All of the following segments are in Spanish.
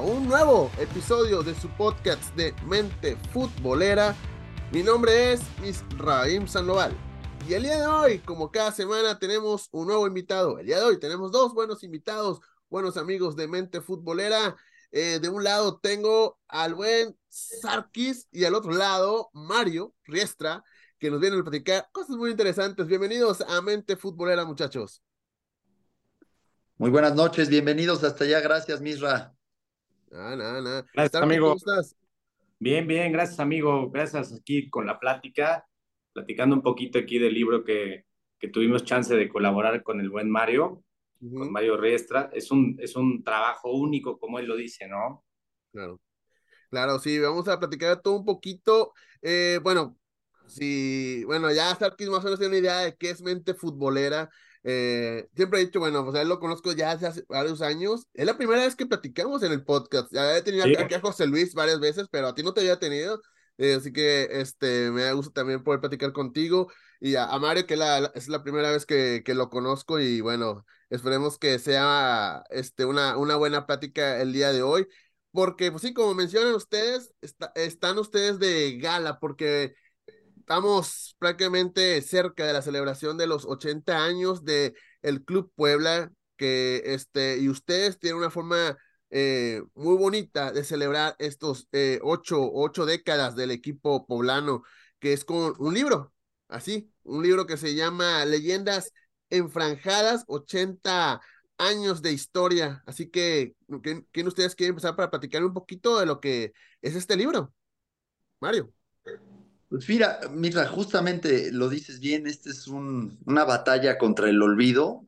un nuevo episodio de su podcast de Mente Futbolera. Mi nombre es Raim Sandoval y el día de hoy, como cada semana, tenemos un nuevo invitado. El día de hoy tenemos dos buenos invitados, buenos amigos de Mente Futbolera. Eh, de un lado tengo al buen Sarkis y al otro lado Mario Riestra, que nos vienen a platicar cosas muy interesantes. Bienvenidos a Mente Futbolera, muchachos. Muy buenas noches, bienvenidos hasta allá. Gracias, Misra. Ah, nada, nada. Gracias, amigo. ¿Cómo estás? Bien, bien, gracias, amigo. Gracias aquí con la plática, platicando un poquito aquí del libro que, que tuvimos chance de colaborar con el buen Mario, con Mario Riestra. Es un, es un trabajo único, como él lo dice, ¿no? Claro. Claro, sí, vamos a platicar todo un poquito. Eh, bueno, sí, bueno, ya Sarkis más o menos tiene una idea de qué es mente futbolera. Eh, siempre he dicho, bueno, pues él lo conozco ya hace, varios años. Es la primera vez que platicamos en el podcast. Ya he tenido aquí a José Luis varias veces, pero a ti no te había tenido. Eh, así que este, me da gusto también poder platicar contigo. Y a, Mario, que la, es la primera vez que, que, lo conozco. Y bueno, esperemos que sea este, una, una buena plática el día de hoy. Porque, pues sí, como mencionan ustedes, están ustedes de gala, porque estamos prácticamente cerca de la celebración de los 80 años de el Club Puebla, que este, y ustedes tienen una forma eh, muy bonita de celebrar estos eh, ocho, ocho décadas del equipo poblano, que es con un libro, así, un libro que se llama Leyendas Enfranjadas, 80 años de historia. Así que, ¿quién ustedes quieren empezar para platicar un poquito de lo que es este libro? Mario. Pues mira, mira, justamente lo dices bien, este es un, una batalla contra el olvido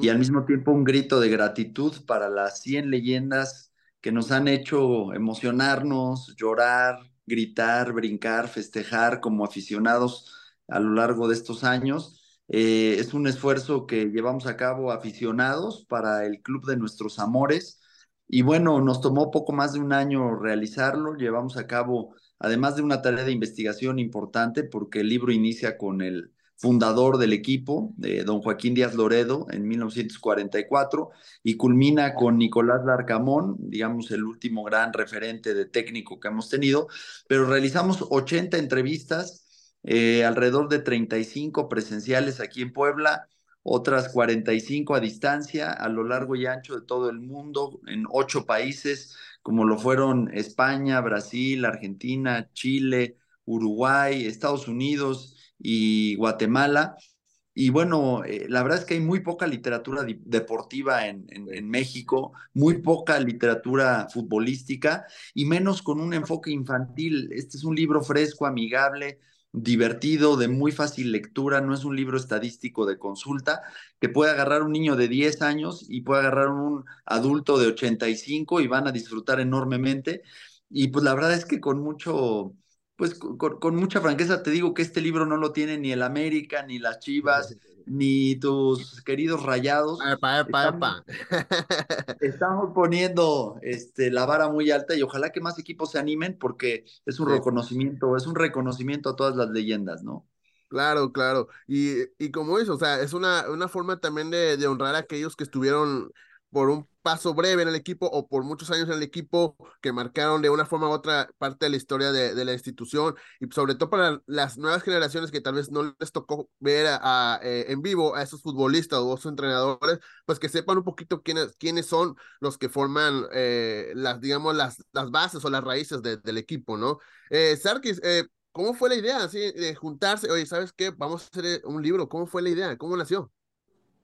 y al mismo tiempo un grito de gratitud para las 100 leyendas que nos han hecho emocionarnos, llorar, gritar, brincar, festejar como aficionados a lo largo de estos años. Eh, es un esfuerzo que llevamos a cabo aficionados para el Club de Nuestros Amores. Y bueno, nos tomó poco más de un año realizarlo. Llevamos a cabo además de una tarea de investigación importante, porque el libro inicia con el fundador del equipo, de don Joaquín Díaz Loredo, en 1944, y culmina con Nicolás Larcamón, digamos el último gran referente de técnico que hemos tenido, pero realizamos 80 entrevistas, eh, alrededor de 35 presenciales aquí en Puebla, otras 45 a distancia, a lo largo y ancho de todo el mundo, en ocho países, como lo fueron España, Brasil, Argentina, Chile, Uruguay, Estados Unidos y Guatemala. Y bueno, eh, la verdad es que hay muy poca literatura deportiva en, en, México, muy poca literatura futbolística y menos con un enfoque infantil. Este es un libro fresco, amigable, divertido, de muy fácil lectura, no es un libro estadístico de consulta, que puede agarrar un niño de 10 años y puede agarrar un adulto de 85 y van a disfrutar enormemente. Y pues la verdad es que con mucho, pues con, mucha franqueza te digo que este libro no lo tiene ni el América, ni las Chivas, ni tus queridos rayados. estamos, poniendo este, la vara muy alta y ojalá que más equipos se animen porque es un reconocimiento, es un reconocimiento a todas las leyendas, ¿no? Claro, claro. Y, y como eso, o sea, es una, una forma también de, de honrar a aquellos que estuvieron por un paso breve en el equipo o por muchos años en el equipo que marcaron de una forma u otra parte de la historia de, la institución y sobre todo para las nuevas generaciones que tal vez no les tocó ver a, eh, en vivo a esos futbolistas o a esos entrenadores, pues que sepan un poquito quiénes, quiénes son los que forman eh, las, digamos, las, las bases o las raíces del equipo, ¿no? Eh, Sarkis, eh, ¿cómo fue la idea así, de juntarse? Oye, ¿sabes qué? Vamos a hacer un libro. ¿Cómo fue la idea? ¿Cómo nació?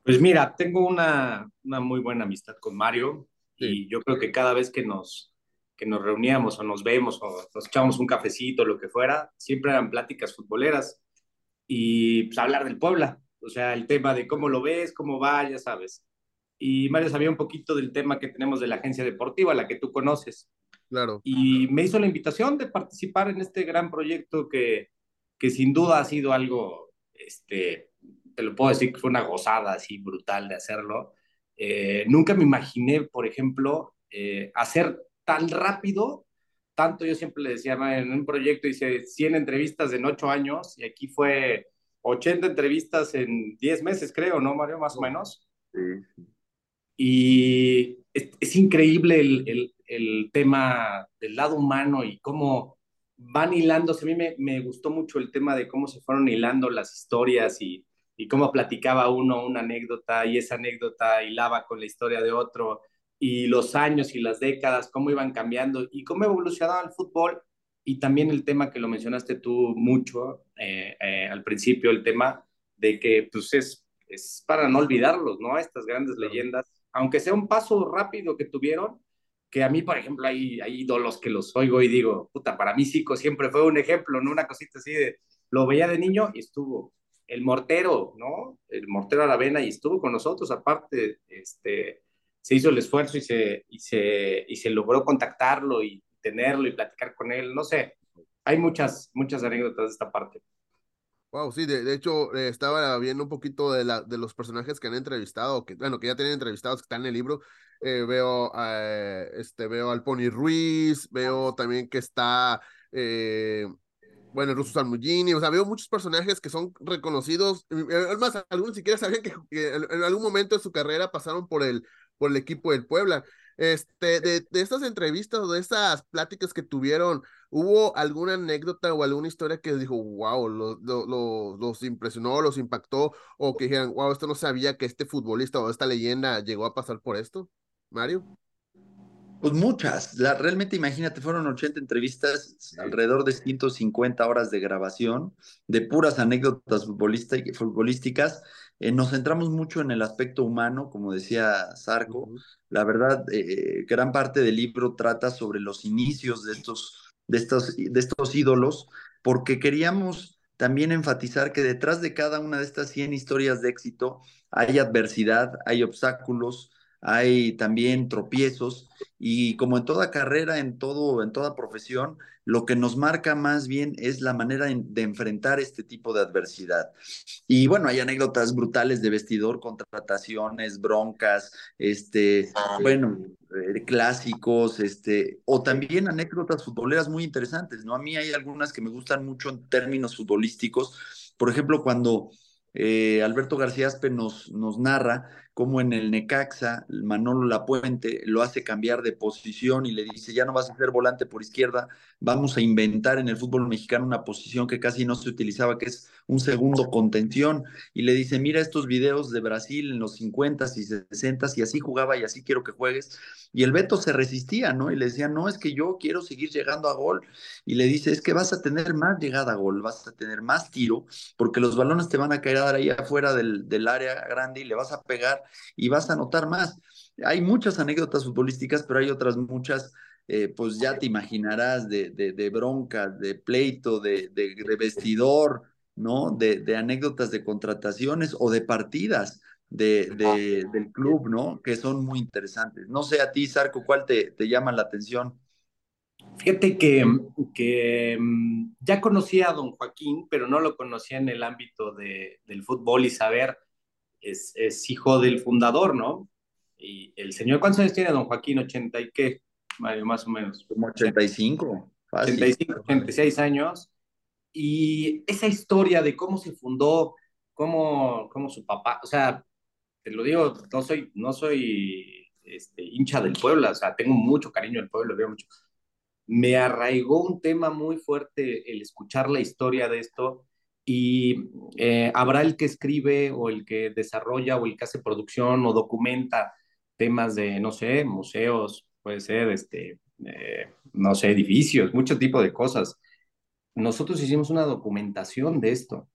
Pues mira, tengo una, una muy buena amistad con Mario y yo creo que cada vez que nos, que nos reuníamos o nos vemos o nos echamos un cafecito, lo que fuera, siempre eran pláticas futboleras y pues hablar del Puebla, o sea, el tema de cómo lo ves, cómo va, ya sabes. Y Mario sabía un poquito del tema que tenemos de la agencia deportiva, la que tú conoces. Claro. Y me hizo la invitación de participar en este gran proyecto que, que sin duda ha sido algo, este, te lo puedo decir que fue una gozada así brutal de hacerlo. Eh, nunca me imaginé, por ejemplo, eh, hacer tan rápido, tanto yo siempre le decía, en un proyecto hice 100 entrevistas en 8 años y aquí fue 80 entrevistas en 10 meses, creo, ¿no, Mario? Más o menos. Sí. Y es, increíble el, el, el, tema del lado humano y cómo van hilándose. A mí me, me, gustó mucho el tema de cómo se fueron hilando las historias y, y cómo platicaba uno una anécdota y esa anécdota hilaba con la historia de otro y los años y las décadas, cómo iban cambiando y cómo evolucionaba el fútbol y también el tema que lo mencionaste tú mucho eh, eh, al principio, el tema de que pues es, es para no olvidarlos, ¿no? Estas grandes leyendas, aunque sea un paso rápido que tuvieron, que a mí, por ejemplo, hay, hay ídolos que los oigo y digo, puta, para mí Zico siempre fue un ejemplo, ¿no? Una cosita así de, lo veía de niño y estuvo. El mortero, ¿no? El mortero a la vena y estuvo con nosotros, aparte, este, se hizo el esfuerzo y se, y se, y se logró contactarlo y tenerlo y platicar con él, no sé, hay muchas, muchas anécdotas de esta parte. Wow, sí, de, de hecho eh, estaba viendo un poquito de, la, de los personajes que han entrevistado, que bueno, que ya tienen entrevistados que están en el libro. Eh, veo, eh, este, veo al Pony Ruiz, veo también que está, bueno, el Russo Salmugini, o sea, veo muchos personajes que son reconocidos. Además, algunos siquiera sabían que, en algún momento de su carrera pasaron por el, por el equipo del Puebla. Este, de, de estas entrevistas o de estas pláticas que tuvieron, ¿hubo alguna anécdota o alguna historia que dijo, wow, lo, lo, los impresionó, los impactó, o que dijeran, wow, esto no sabía que este futbolista o esta leyenda llegó a pasar por esto? Mario. Pues muchas, la, realmente imagínate, fueron 80 entrevistas, alrededor de 150 horas de grabación, de puras anécdotas futbolísticas, eh, nos centramos mucho en el aspecto humano, como decía Sarco. La verdad, eh, gran parte del libro trata sobre los inicios de estos, de, estos, de estos ídolos, porque queríamos también enfatizar que detrás de cada una de estas 100 historias de éxito hay adversidad, hay obstáculos, hay también tropiezos y como en toda carrera, en todo, en toda profesión, lo que nos marca más bien es la manera de enfrentar este tipo de adversidad. Y bueno, hay anécdotas brutales de vestidor, contrataciones, broncas, este, bueno, eh, clásicos, este, o también anécdotas futboleras muy interesantes, ¿no? A mí hay algunas que me gustan mucho en términos futbolísticos. Por ejemplo, cuando eh, Alberto García Aspe nos, nos narra como en el Necaxa, Manolo Lapuente lo hace cambiar de posición y le dice, ya no vas a ser volante por izquierda, vamos a inventar en el fútbol mexicano una posición que casi no se utilizaba, que es un segundo contención. Y le dice, mira estos videos de Brasil en los 50s y 60s y así jugaba y así quiero que juegues. Y el Beto se resistía, ¿no? Y le decía, no, es que yo quiero seguir llegando a gol. Y le dice, es que vas a tener más llegada a gol, vas a tener más tiro, porque los balones te van a caer ahí afuera del, del área grande y le vas a pegar y vas a notar más. Hay muchas anécdotas futbolísticas, pero hay otras muchas, eh, pues ya te imaginarás, de, de, de bronca, de pleito, de, de vestidor, ¿no? De, anécdotas de contrataciones o de partidas de, del club, ¿no? Que son muy interesantes. No sé a ti, Sarco, ¿cuál te, te llama la atención? Fíjate que, que mm, ya conocía a don Joaquín, pero no lo conocía en el ámbito de, del fútbol y saber es, hijo del fundador, ¿no? Y el señor, ¿cuántos años tiene don Joaquín? ¿80 y qué? Más o menos. Como 85. 85, 86 años. Y esa historia de cómo se fundó, cómo, cómo su papá, o sea, te lo digo, no soy, no soy este, hincha del pueblo, o sea, tengo mucho cariño del pueblo, veo mucho. Me arraigó un tema muy fuerte el escuchar la historia de esto y eh, habrá el que escribe o el que desarrolla o el que hace producción o documenta temas de, no sé, museos, puede ser, este, eh, no sé, edificios, mucho tipo de cosas. Nosotros hicimos una documentación de esto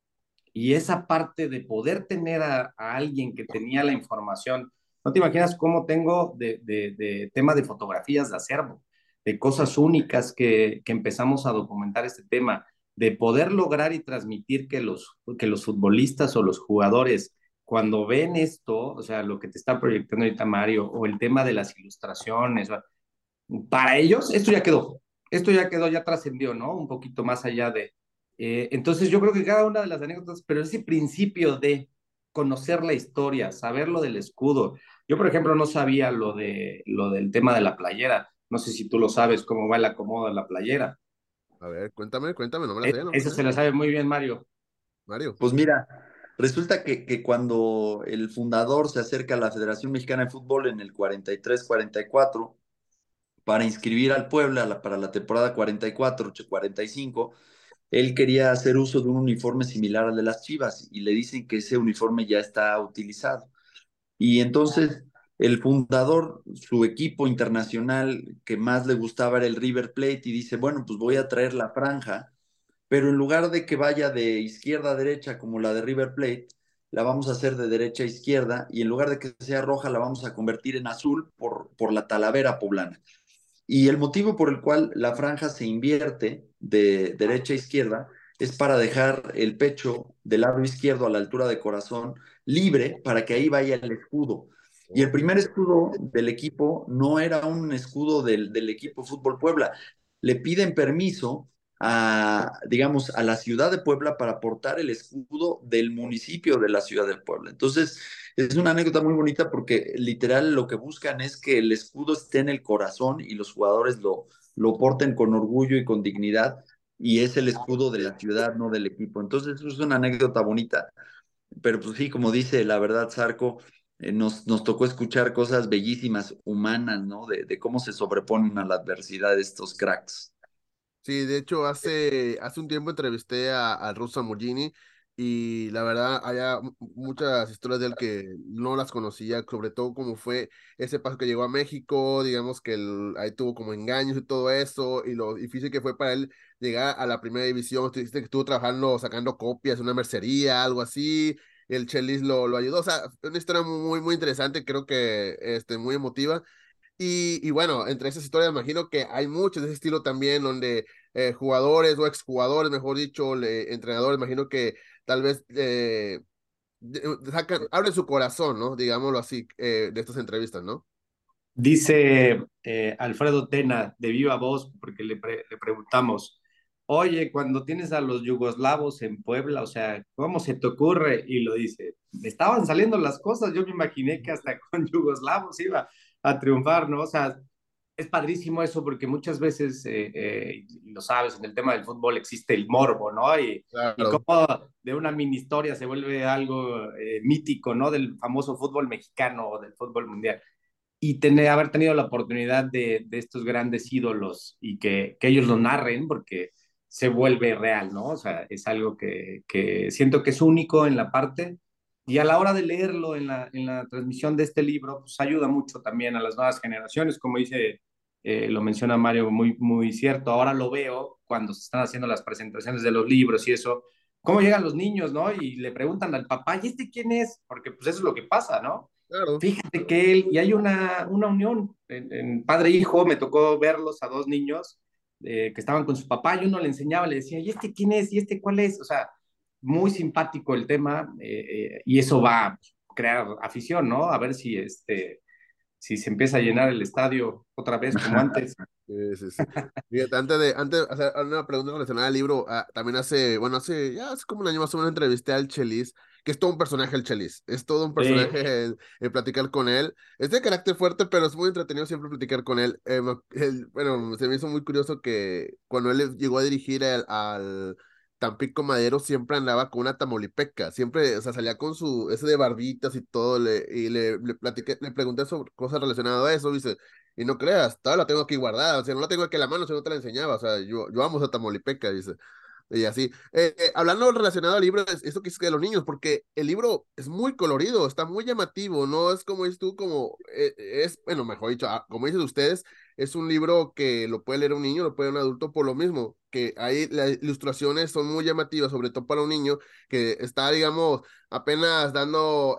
y esa parte de poder tener a, alguien que tenía la información, no te imaginas cómo tengo de, de, de tema de fotografías de acervo, de cosas únicas que, que empezamos a documentar este tema de poder lograr y transmitir que los, que los futbolistas o los jugadores, cuando ven esto, o sea, lo que te está proyectando ahorita Mario, o el tema de las ilustraciones, para ellos, esto ya quedó, esto ya quedó, ya trascendió, ¿no? Un poquito más allá de... Eh, entonces yo creo que cada una de las anécdotas, pero ese principio de conocer la historia, saber lo del escudo. Yo, por ejemplo, no sabía lo, de, lo del tema de la playera. No sé si tú lo sabes, cómo va el acomodo de la playera. A ver, cuéntame, cuéntame, no me la sé. Eso se la sabe muy bien Mario. Mario. Pues mira, resulta que, que, cuando el fundador se acerca a la Federación Mexicana de Fútbol en el 43-44 para inscribir al Puebla para la temporada 44-45, él quería hacer uso de un uniforme similar al de las Chivas y le dicen que ese uniforme ya está utilizado. Y entonces el fundador, su equipo internacional que más le gustaba era el River Plate y dice, bueno, pues voy a traer la franja, pero en lugar de que vaya de izquierda a derecha como la de River Plate, la vamos a hacer de derecha a izquierda y en lugar de que sea roja la vamos a convertir en azul por, por la talavera poblana. Y el motivo por el cual la franja se invierte de derecha a izquierda es para dejar el pecho del lado izquierdo a la altura de corazón libre para que ahí vaya el escudo. Y el primer escudo del equipo no era un escudo del, del equipo Fútbol Puebla. Le piden permiso a, digamos, a la ciudad de Puebla para portar el escudo del municipio de la ciudad de Puebla. Entonces, es una anécdota muy bonita porque literal lo que buscan es que el escudo esté en el corazón y los jugadores lo, lo porten con orgullo y con dignidad y es el escudo de la ciudad, no del equipo. Entonces, es una anécdota bonita. Pero pues sí, como dice la verdad, Sarco, eh, nos, nos tocó escuchar cosas bellísimas, humanas, ¿no? De, de cómo se sobreponen a la adversidad estos cracks. Sí, de hecho, hace, hace un tiempo entrevisté a, a Russo y la verdad, hay muchas historias de él que no las conocía, sobre todo cómo fue ese paso que llegó a México, digamos que ahí tuvo como engaños y todo eso, y lo difícil que fue para él llegar a la primera división, que estuvo trabajando, sacando copias una mercería, algo así, el Chelis lo, lo ayudó. O sea, una historia muy, muy interesante, creo que este, muy emotiva. Y, y bueno, entre esas historias imagino que hay muchos de ese estilo también, donde eh, jugadores o exjugadores, mejor dicho, le, entrenadores, imagino que tal vez eh, sacan, abren su corazón, ¿no? Digámoslo así, eh, de estas entrevistas, ¿no? Dice Alfredo Tena, de viva voz, porque le, le preguntamos, oye, cuando tienes a los yugoslavos en Puebla, o sea, ¿cómo se te ocurre? Y lo dice, me estaban saliendo las cosas, yo me imaginé que hasta con yugoslavos iba a triunfar, ¿no? O sea, es padrísimo eso porque muchas veces, eh, eh, lo sabes, en el tema del fútbol existe el morbo, ¿no? Y, como de una mini historia se vuelve algo eh, mítico, ¿no? Del famoso fútbol mexicano o del fútbol mundial. Y tener, haber tenido la oportunidad de, de estos grandes ídolos y que, que ellos lo narren, porque se vuelve real, ¿no? O sea, es algo que, que siento que es único en la parte y a la hora de leerlo en la, en la transmisión de este libro, pues ayuda mucho también a las nuevas generaciones, como dice, eh, lo menciona Mario, muy, muy cierto. Ahora lo veo cuando se están haciendo las presentaciones de los libros y eso, cómo llegan los niños, ¿no? Y le preguntan al papá, ¿y este quién es? Porque pues eso es lo que pasa, ¿no? Claro. Fíjate que él, y hay una, una unión en, en padre e me tocó verlos a dos niños eh, que estaban con su papá, y uno le enseñaba, le decía, ¿y este quién es? ¿Y este cuál es? O sea, muy simpático el tema, eh, eh, y eso va a crear afición, ¿no? A ver si este si se empieza a llenar el estadio otra vez como antes. Sí, sí, sí. Fíjate, antes de, antes hacer una pregunta relacionada al libro, ah, también hace, bueno, hace, ya hace como un año más o menos entrevisté al Chelis, que es todo un personaje el Chelis, es todo un personaje el, platicar con él. Es de carácter fuerte, pero es muy entretenido siempre platicar con él. Eh, bueno, se me hizo muy curioso que cuando él llegó a dirigir al Tampico Madero siempre andaba con una tamolipeca, siempre, o sea, salía con su, ese de barbitas y todo, le, y le, le platiqué, le pregunté sobre cosas relacionadas a eso, dice, y no creas, todavía la tengo aquí guardada, o sea, no la tengo aquí en la mano, si no te la enseñaba, o sea, yo, yo amo esa tamolipeca, dice, y así. Eh, eh, hablando relacionado al libro, es eso que es de los niños, porque el libro es muy colorido, está muy llamativo, no es como dices tú, como eh, es, bueno, mejor dicho, ah, como dicen ustedes, es un libro que lo puede leer un niño, lo puede leer un adulto por lo mismo, que ahí las ilustraciones son muy llamativas, sobre todo para un niño que está, digamos, apenas dando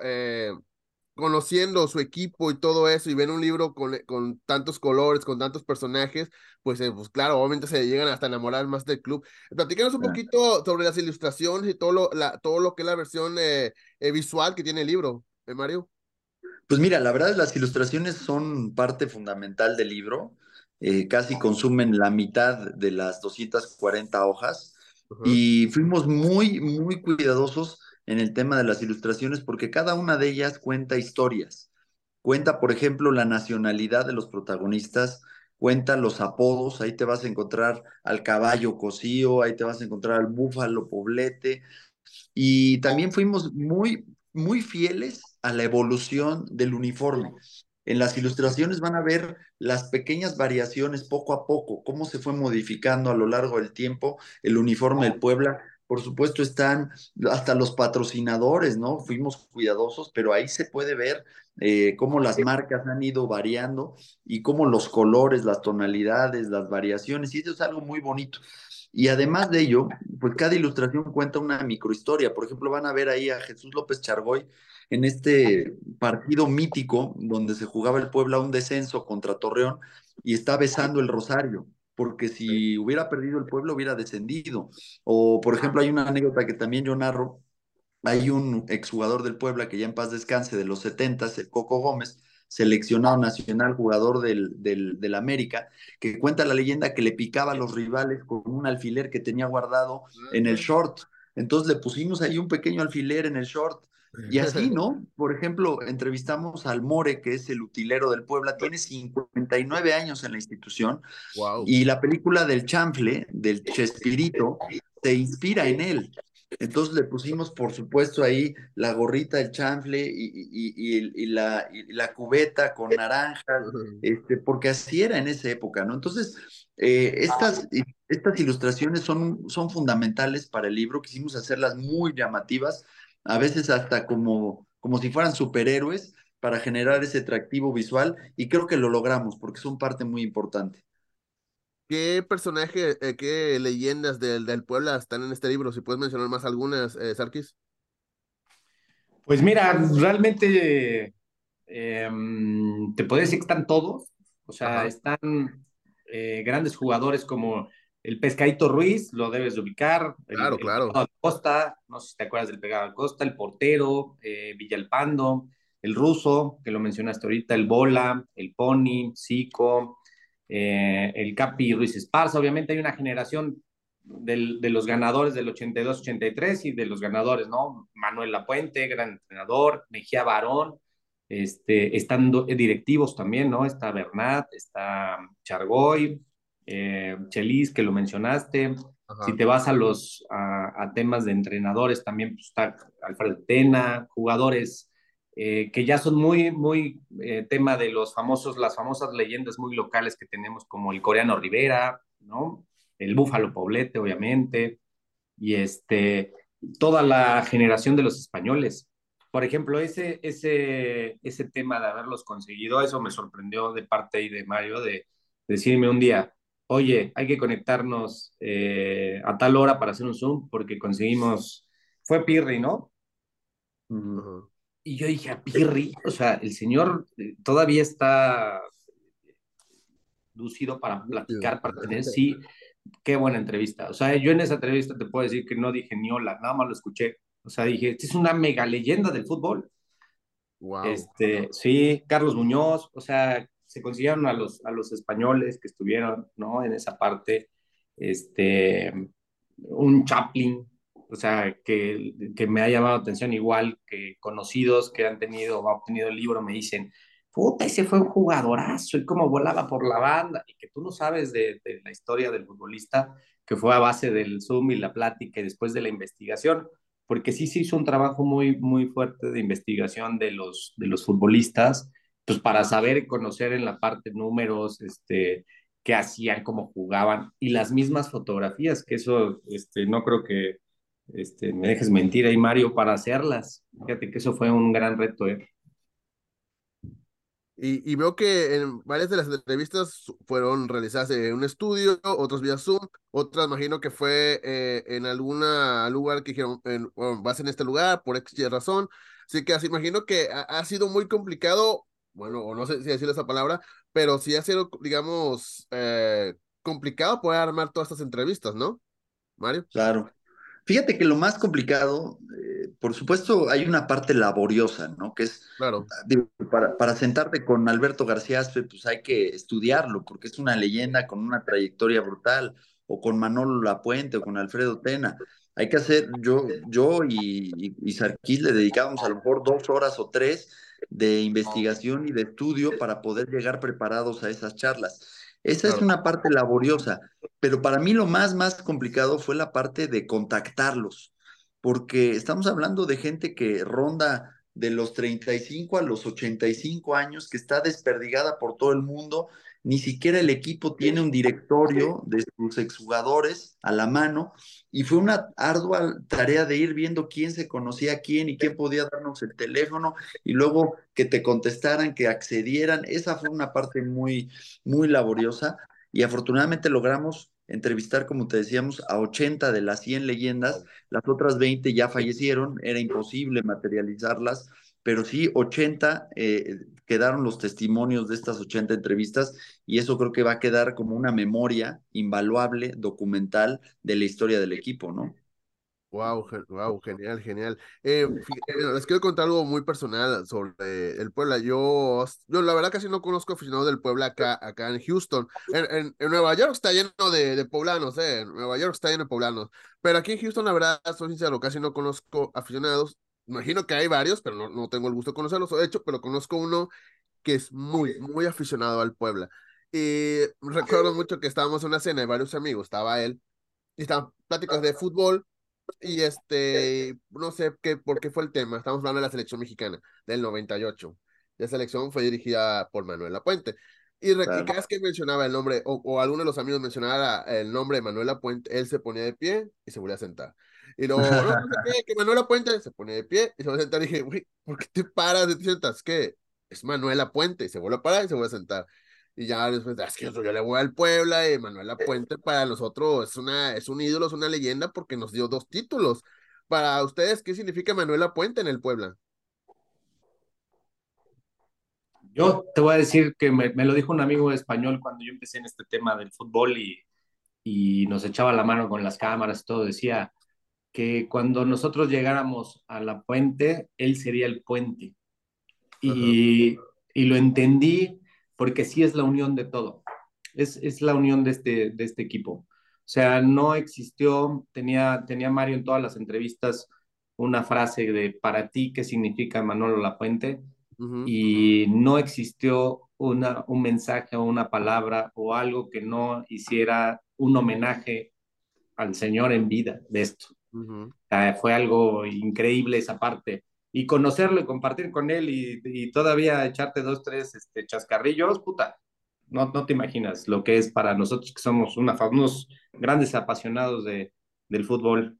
conociendo su equipo y todo eso y ven un libro con, con tantos colores, con tantos personajes, pues, eh, pues claro, obviamente se llegan hasta enamorar más del club. Platícanos un poquito sobre las ilustraciones y todo lo, la, todo lo que es la versión eh, eh, visual que tiene el libro, Mario. Pues mira, la verdad las ilustraciones son parte fundamental del libro. eh, casi consumen la mitad de las 240 hojas. Y fuimos muy, muy cuidadosos en el tema de las ilustraciones porque cada una de ellas cuenta historias. Cuenta, por ejemplo, la nacionalidad de los protagonistas, cuenta los apodos, ahí te vas a encontrar al caballo cosío, ahí te vas a encontrar al búfalo poblete. Y también fuimos muy, muy fieles a la evolución del uniforme. En las ilustraciones van a ver las pequeñas variaciones poco a poco, cómo se fue modificando a lo largo del tiempo el uniforme del Puebla. Por supuesto están hasta los patrocinadores, ¿no? Fuimos cuidadosos, pero ahí se puede ver eh, cómo las marcas han ido variando y cómo los colores, las tonalidades, las variaciones, y eso es algo muy bonito. Y además de ello, pues cada ilustración cuenta una microhistoria. Por ejemplo, van a ver ahí a Jesús López Chargoy en este partido mítico donde se jugaba el Puebla un descenso contra Torreón y está besando el rosario, porque si hubiera perdido el Puebla hubiera descendido. O, por ejemplo, hay una anécdota que también yo narro hay un exjugador del Puebla que ya en paz descanse de los 70, el Coco Gómez, seleccionado nacional, jugador del, del, América, que cuenta la leyenda que le picaba a los rivales con un alfiler que tenía guardado en el short. Entonces le pusimos ahí un pequeño alfiler en el short. Y así, ¿no? Por ejemplo, entrevistamos al More, que es el utilero del Puebla, tiene 59 años en la institución. Y la película del chanfle, del Chespirito, se inspira en él. Entonces le pusimos, por supuesto, ahí la gorrita, el chanfle y, la, la, cubeta con naranjas, este, porque así era en esa época, ¿no? Entonces, eh, estas, estas ilustraciones son, son fundamentales para el libro, quisimos hacerlas muy llamativas, a veces hasta como, como si fueran superhéroes para generar ese atractivo visual y creo que lo logramos porque son parte muy importante. ¿Qué personaje, eh, qué leyendas del, del Puebla están en este libro? Si puedes mencionar más algunas, eh, Sarkis. Pues mira, realmente em, te puedo decir que están todos. O sea, están eh, grandes jugadores como el Pescadito Ruiz, lo debes ubicar. Claro, claro. Costa, no sé si te acuerdas del Pegado Costa, el portero, Villalpando, el ruso, que lo mencionaste ahorita, el Bola, el Pony, Zico, eh, el Capi Ruiz Esparza, obviamente hay una generación del, de los ganadores del 82-83 y de los ganadores, ¿no? Manuel Lapuente, gran entrenador, Mejía Barón, este, están directivos también, ¿no? Está Bernat, está Chargoy, eh, Chelis, que lo mencionaste. Si te vas a los a, a, temas de entrenadores, también pues, está Alfredo Tena, jugadores eh, que ya son muy, muy eh, tema de los famosos, las famosas leyendas muy locales que tenemos, como el coreano Rivera, ¿no? El búfalo Poblete, obviamente, y este, toda la generación de los españoles. Por ejemplo, ese, ese, ese tema de haberlos conseguido, eso me sorprendió de parte de Mario, de, decirme un día, oye, hay que conectarnos eh, a tal hora para hacer un Zoom porque conseguimos, fue Pirri, ¿no? Y yo dije, a Pirri, o sea, el señor eh, todavía está lucido para platicar, para tener, sí, qué buena entrevista. O sea, yo en esa entrevista te puedo decir que no dije ni hola, nada más lo escuché. O sea, dije, este es una mega leyenda del fútbol. Wow. Este, sí, Carlos Muñoz, o sea, se consiguieron a los, a los españoles que estuvieron, ¿no? En esa parte, este, un Chaplin, o sea, que, que, me ha llamado la atención, igual que conocidos que han tenido o han obtenido el libro, me dicen, puta, ese fue un jugadorazo y cómo volaba por la banda, y que tú no sabes de, de, la historia del futbolista, que fue a base del Zoom y la plática y después de la investigación, porque sí se hizo un trabajo muy, muy fuerte de investigación de los, de los futbolistas, pues para saber y conocer en la parte números, este, qué hacían, cómo jugaban, y las mismas fotografías, que eso, este, no creo que este, me dejes mentir ahí, Mario, para hacerlas. Fíjate que eso fue un gran reto. ¿eh? Y, veo que en varias de las entrevistas fueron realizadas en un estudio, otras vía Zoom, otras imagino que fue eh, en algún lugar que dijeron, en, vas en este lugar por X razón. Así que así imagino que ha, sido muy complicado, bueno, o no sé si decir esa palabra, pero sí ha sido, digamos, eh, complicado poder armar todas estas entrevistas, ¿no? Mario. Claro. Fíjate que lo más complicado, eh, por supuesto, hay una parte laboriosa, ¿no? Que es, claro. para, para sentarte con Alberto García Aspe, pues hay que estudiarlo, porque es una leyenda con una trayectoria brutal, o con Manolo Lapuente, o con Alfredo Tena. Hay que hacer, yo, yo y, y, y Sarkis le dedicábamos a lo mejor dos horas o tres de investigación y de estudio para poder llegar preparados a esas charlas. Esa es una parte laboriosa, pero para mí lo más, más complicado fue la parte de contactarlos porque estamos hablando de gente que ronda de los 35 a los 85 años, que está desperdigada por todo el mundo, ni siquiera el equipo tiene un directorio de sus exjugadores a la mano, y fue una ardua tarea de ir viendo quién se conocía a quién y quién podía darnos el teléfono, y luego que te contestaran, que accedieran, esa fue una parte muy, muy laboriosa, y afortunadamente logramos entrevistar, como te decíamos, a 80 de las 100 leyendas, las otras 20 ya fallecieron, era imposible materializarlas, pero sí 80 eh, quedaron los testimonios de estas 80 entrevistas y eso creo que va a quedar como una memoria invaluable, documental de la historia del equipo, ¿no? Wow, wow, genial, genial. Eh, les quiero contar algo muy personal sobre el Puebla. Yo, yo la verdad casi no conozco aficionados del Puebla acá, acá en Houston. En, en, Nueva York está lleno de, de, poblanos, eh. En Nueva York está lleno de poblanos. Pero aquí en Houston, la verdad, soy sincero, casi no conozco aficionados. Imagino que hay varios, pero no, no tengo el gusto de conocerlos. De hecho, pero conozco uno que es muy, muy aficionado al Puebla. Y recuerdo mucho que estábamos en una cena de varios amigos. Estaba él y estaban pláticas de fútbol y este, no sé qué, por qué fue el tema. Estamos hablando de la selección mexicana del 98. La selección fue dirigida por Manuel Puente Y, cada vez que mencionaba el nombre, o, o, alguno de los amigos mencionaba el nombre de Manuel Puente él se ponía de pie y se volvía a sentar. Y luego, no, no sé qué, que Manuel Puente se pone de pie y se vuelve a sentar. Y dije, güey, ¿por qué te paras y te sientas? ¿Qué? Es Manuel Puente Y se vuelve a parar y se vuelve a sentar. Y ya después, es que yo le voy al Puebla y Manuel Puente para nosotros es, una, es un ídolo, es una leyenda porque nos dio dos títulos. Para ustedes, ¿qué significa Manuel Puente en el Puebla? Yo te voy a decir que me, me, lo dijo un amigo español cuando yo empecé en este tema del fútbol y, y nos echaba la mano con las cámaras y todo. Decía que cuando nosotros llegáramos a la puente, él sería el puente. Y, y lo entendí porque sí es la unión de todo, es, es la unión de este, de este equipo. O sea, no existió, tenía, tenía Mario en todas las entrevistas una frase de para ti, ¿qué significa Manolo Lapuente? Uh -huh. Y no existió una, un mensaje o una palabra o algo que no hiciera un homenaje al Señor en vida de esto. Uh -huh. o sea, fue algo increíble esa parte y conocerlo y compartir con él y, y, todavía echarte dos, tres este, chascarrillos, puta, no, no te imaginas lo que es para nosotros que somos una, unos grandes apasionados de, del fútbol.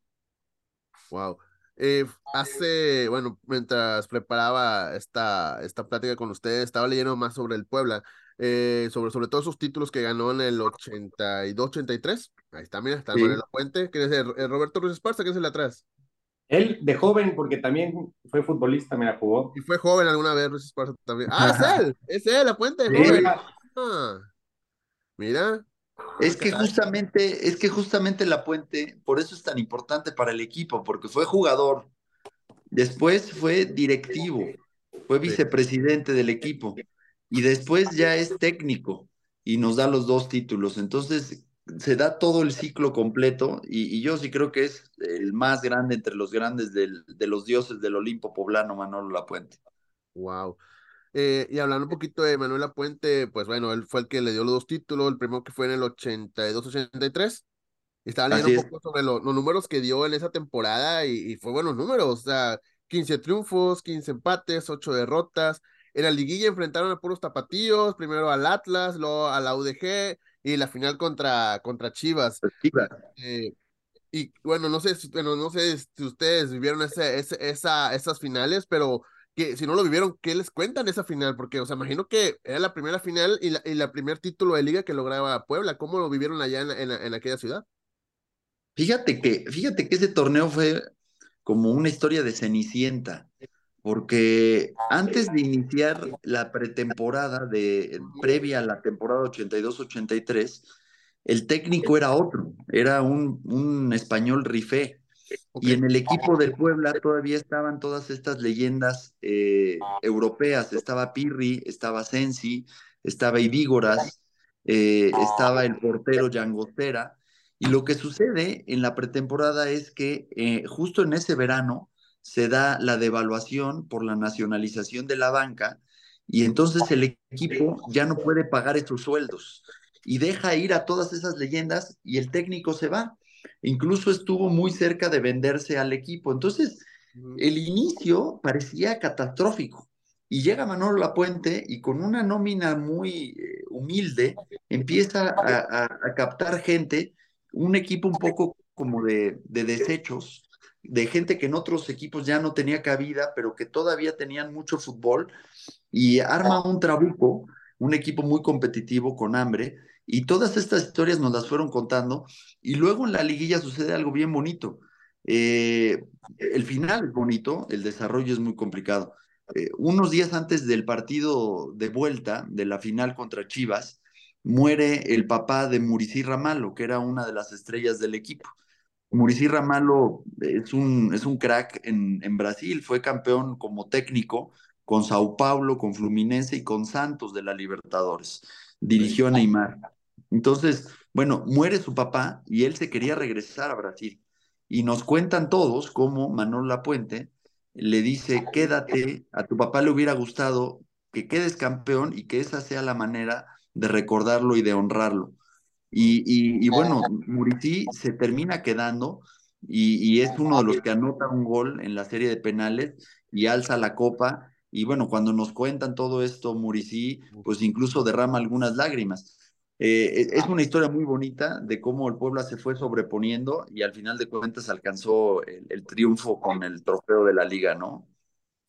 Wow. Eh, hace, bueno, mientras preparaba esta, esta plática con ustedes, estaba leyendo más sobre el Puebla, eh, sobre, sobre todos sus títulos que ganó en el 82-83. Ahí está, mira, está sí. Manuel Puente, que es el, el Roberto Ruiz Esparza, que es el de atrás. Él de joven, porque también fue futbolista, me la jugó. Y fue joven alguna vez, Luis Esparza también. Ah, es él, es él, la puente de joven. Ah, mira. Es que justamente, es que justamente la puente, por eso es tan importante para el equipo, porque fue jugador, después fue directivo, fue vicepresidente del equipo, y después ya es técnico y nos da los dos títulos. Entonces, se da todo el ciclo completo y, y, yo sí creo que es el más grande entre los grandes del, de los dioses del Olimpo poblano, Manolo Lapuente. Wow. Eh, y hablando un poquito de Manuel Lapuente, pues bueno, él fue el que le dio los dos títulos, el primero que fue en el 82-83. Estaba leyendo un poco sobre lo, los números que dio en esa temporada y, y, fue buenos números, o sea, 15 triunfos, 15 empates, 8 derrotas. En la liguilla enfrentaron a puros tapatíos, primero al Atlas, luego a la UDG, y la final contra, contra Chivas. Chivas. Eh, y bueno, no sé, bueno, no sé si ustedes vivieron ese, ese, esa, esas finales, pero que si no lo vivieron, ¿qué les cuentan de esa final? Porque, o sea, imagino que era la primera final y la, y la primer título de liga que lograba Puebla. ¿Cómo lo vivieron allá en, en, en aquella ciudad? Fíjate que, fíjate que ese torneo fue como una historia de Cenicienta porque antes de iniciar la pretemporada de previa a la temporada 82-83, el técnico era otro, era un, un español rifé. Y en el equipo del Puebla todavía estaban todas estas leyendas eh, europeas. Estaba Pirri, estaba Sensi, estaba Ibígoras, eh, estaba el portero Yangostera. Y lo que sucede en la pretemporada es que eh, justo en ese verano se da la devaluación por la nacionalización de la banca y entonces el equipo ya no puede pagar esos sueldos y deja ir a todas esas leyendas y el técnico se va. Incluso estuvo muy cerca de venderse al equipo. Entonces, el inicio parecía catastrófico. Y llega Manolo Lapuente y con una nómina muy eh, humilde empieza a, captar gente, un equipo un poco como de, de desechos, de gente que en otros equipos ya no tenía cabida, pero que todavía tenían mucho fútbol, y arma un trabuco, un equipo muy competitivo con hambre, y todas estas historias nos las fueron contando, y luego en la liguilla sucede algo bien bonito. Eh, el final es bonito, el desarrollo es muy complicado. Eh, unos días antes del partido de vuelta de la final contra Chivas, muere el papá de Muricy Ramallo, que era una de las estrellas del equipo. Muricy Ramallo es un, es un crack en, en Brasil, fue campeón como técnico con Sao Paulo, con Fluminense y con Santos de la Libertadores. Dirigió a Neymar. Entonces, bueno, muere su papá y él se quería regresar a Brasil. Y nos cuentan todos cómo Manuel Lapuente le dice, quédate, a tu papá le hubiera gustado que quedes campeón y que esa sea la manera de recordarlo y de honrarlo. Y, y, bueno, Murici se termina quedando y, y, es uno de los que anota un gol en la serie de penales y alza la copa y bueno, cuando nos cuentan todo esto, Muricí, pues incluso derrama algunas lágrimas. Eh, es una historia muy bonita de cómo el Puebla se fue sobreponiendo y al final de cuentas alcanzó el, triunfo con el trofeo de la liga, ¿no?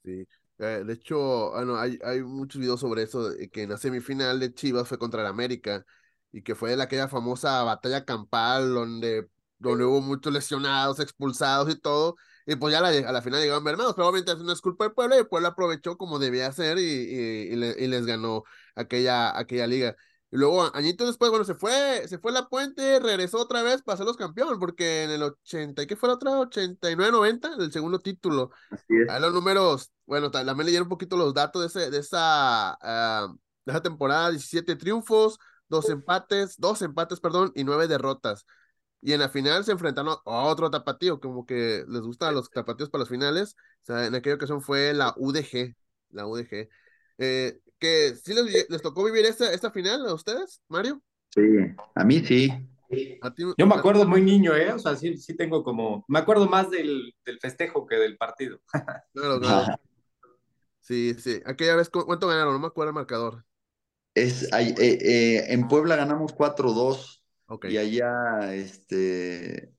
Sí. Eh, de hecho, bueno, hay, hay muchos videos sobre eso, que en la semifinal de Chivas fue contra el América y que fue la aquella famosa batalla campal donde, donde hubo muchos lesionados, expulsados y todo, y pues ya a la final llegaron hermanos, pero obviamente no es culpa del pueblo, y el pueblo aprovechó como debía hacer y, y, les ganó aquella, aquella liga. Y luego, añitos después, bueno, se fue, se fue la puente, regresó otra vez para ser los campeones, porque en el 80, ¿y qué fue la otra? 89-90, el segundo título. Así es. Ahí los números, bueno, también leyeron un poquito los datos de, ese, de, esa, uh, de esa temporada, 17 triunfos, dos empates, dos empates, perdón, y nueve derrotas. Y en la final se enfrentaron a otro tapatío, como que les gustan los tapatíos para las finales. O sea, en aquella ocasión fue la UDG, la UDG. Eh, que sí les, tocó vivir esta, esta final a ustedes, Mario. Sí, a mí sí. Yo me acuerdo muy niño, ¿eh? O sea, sí, sí tengo como. Me acuerdo más del, del festejo que del partido. Claro, claro. Sí, sí. Aquella vez, ¿cuánto ganaron? No me acuerdo el marcador. Es, eh, eh, en Puebla ganamos 4-2 y allá, este,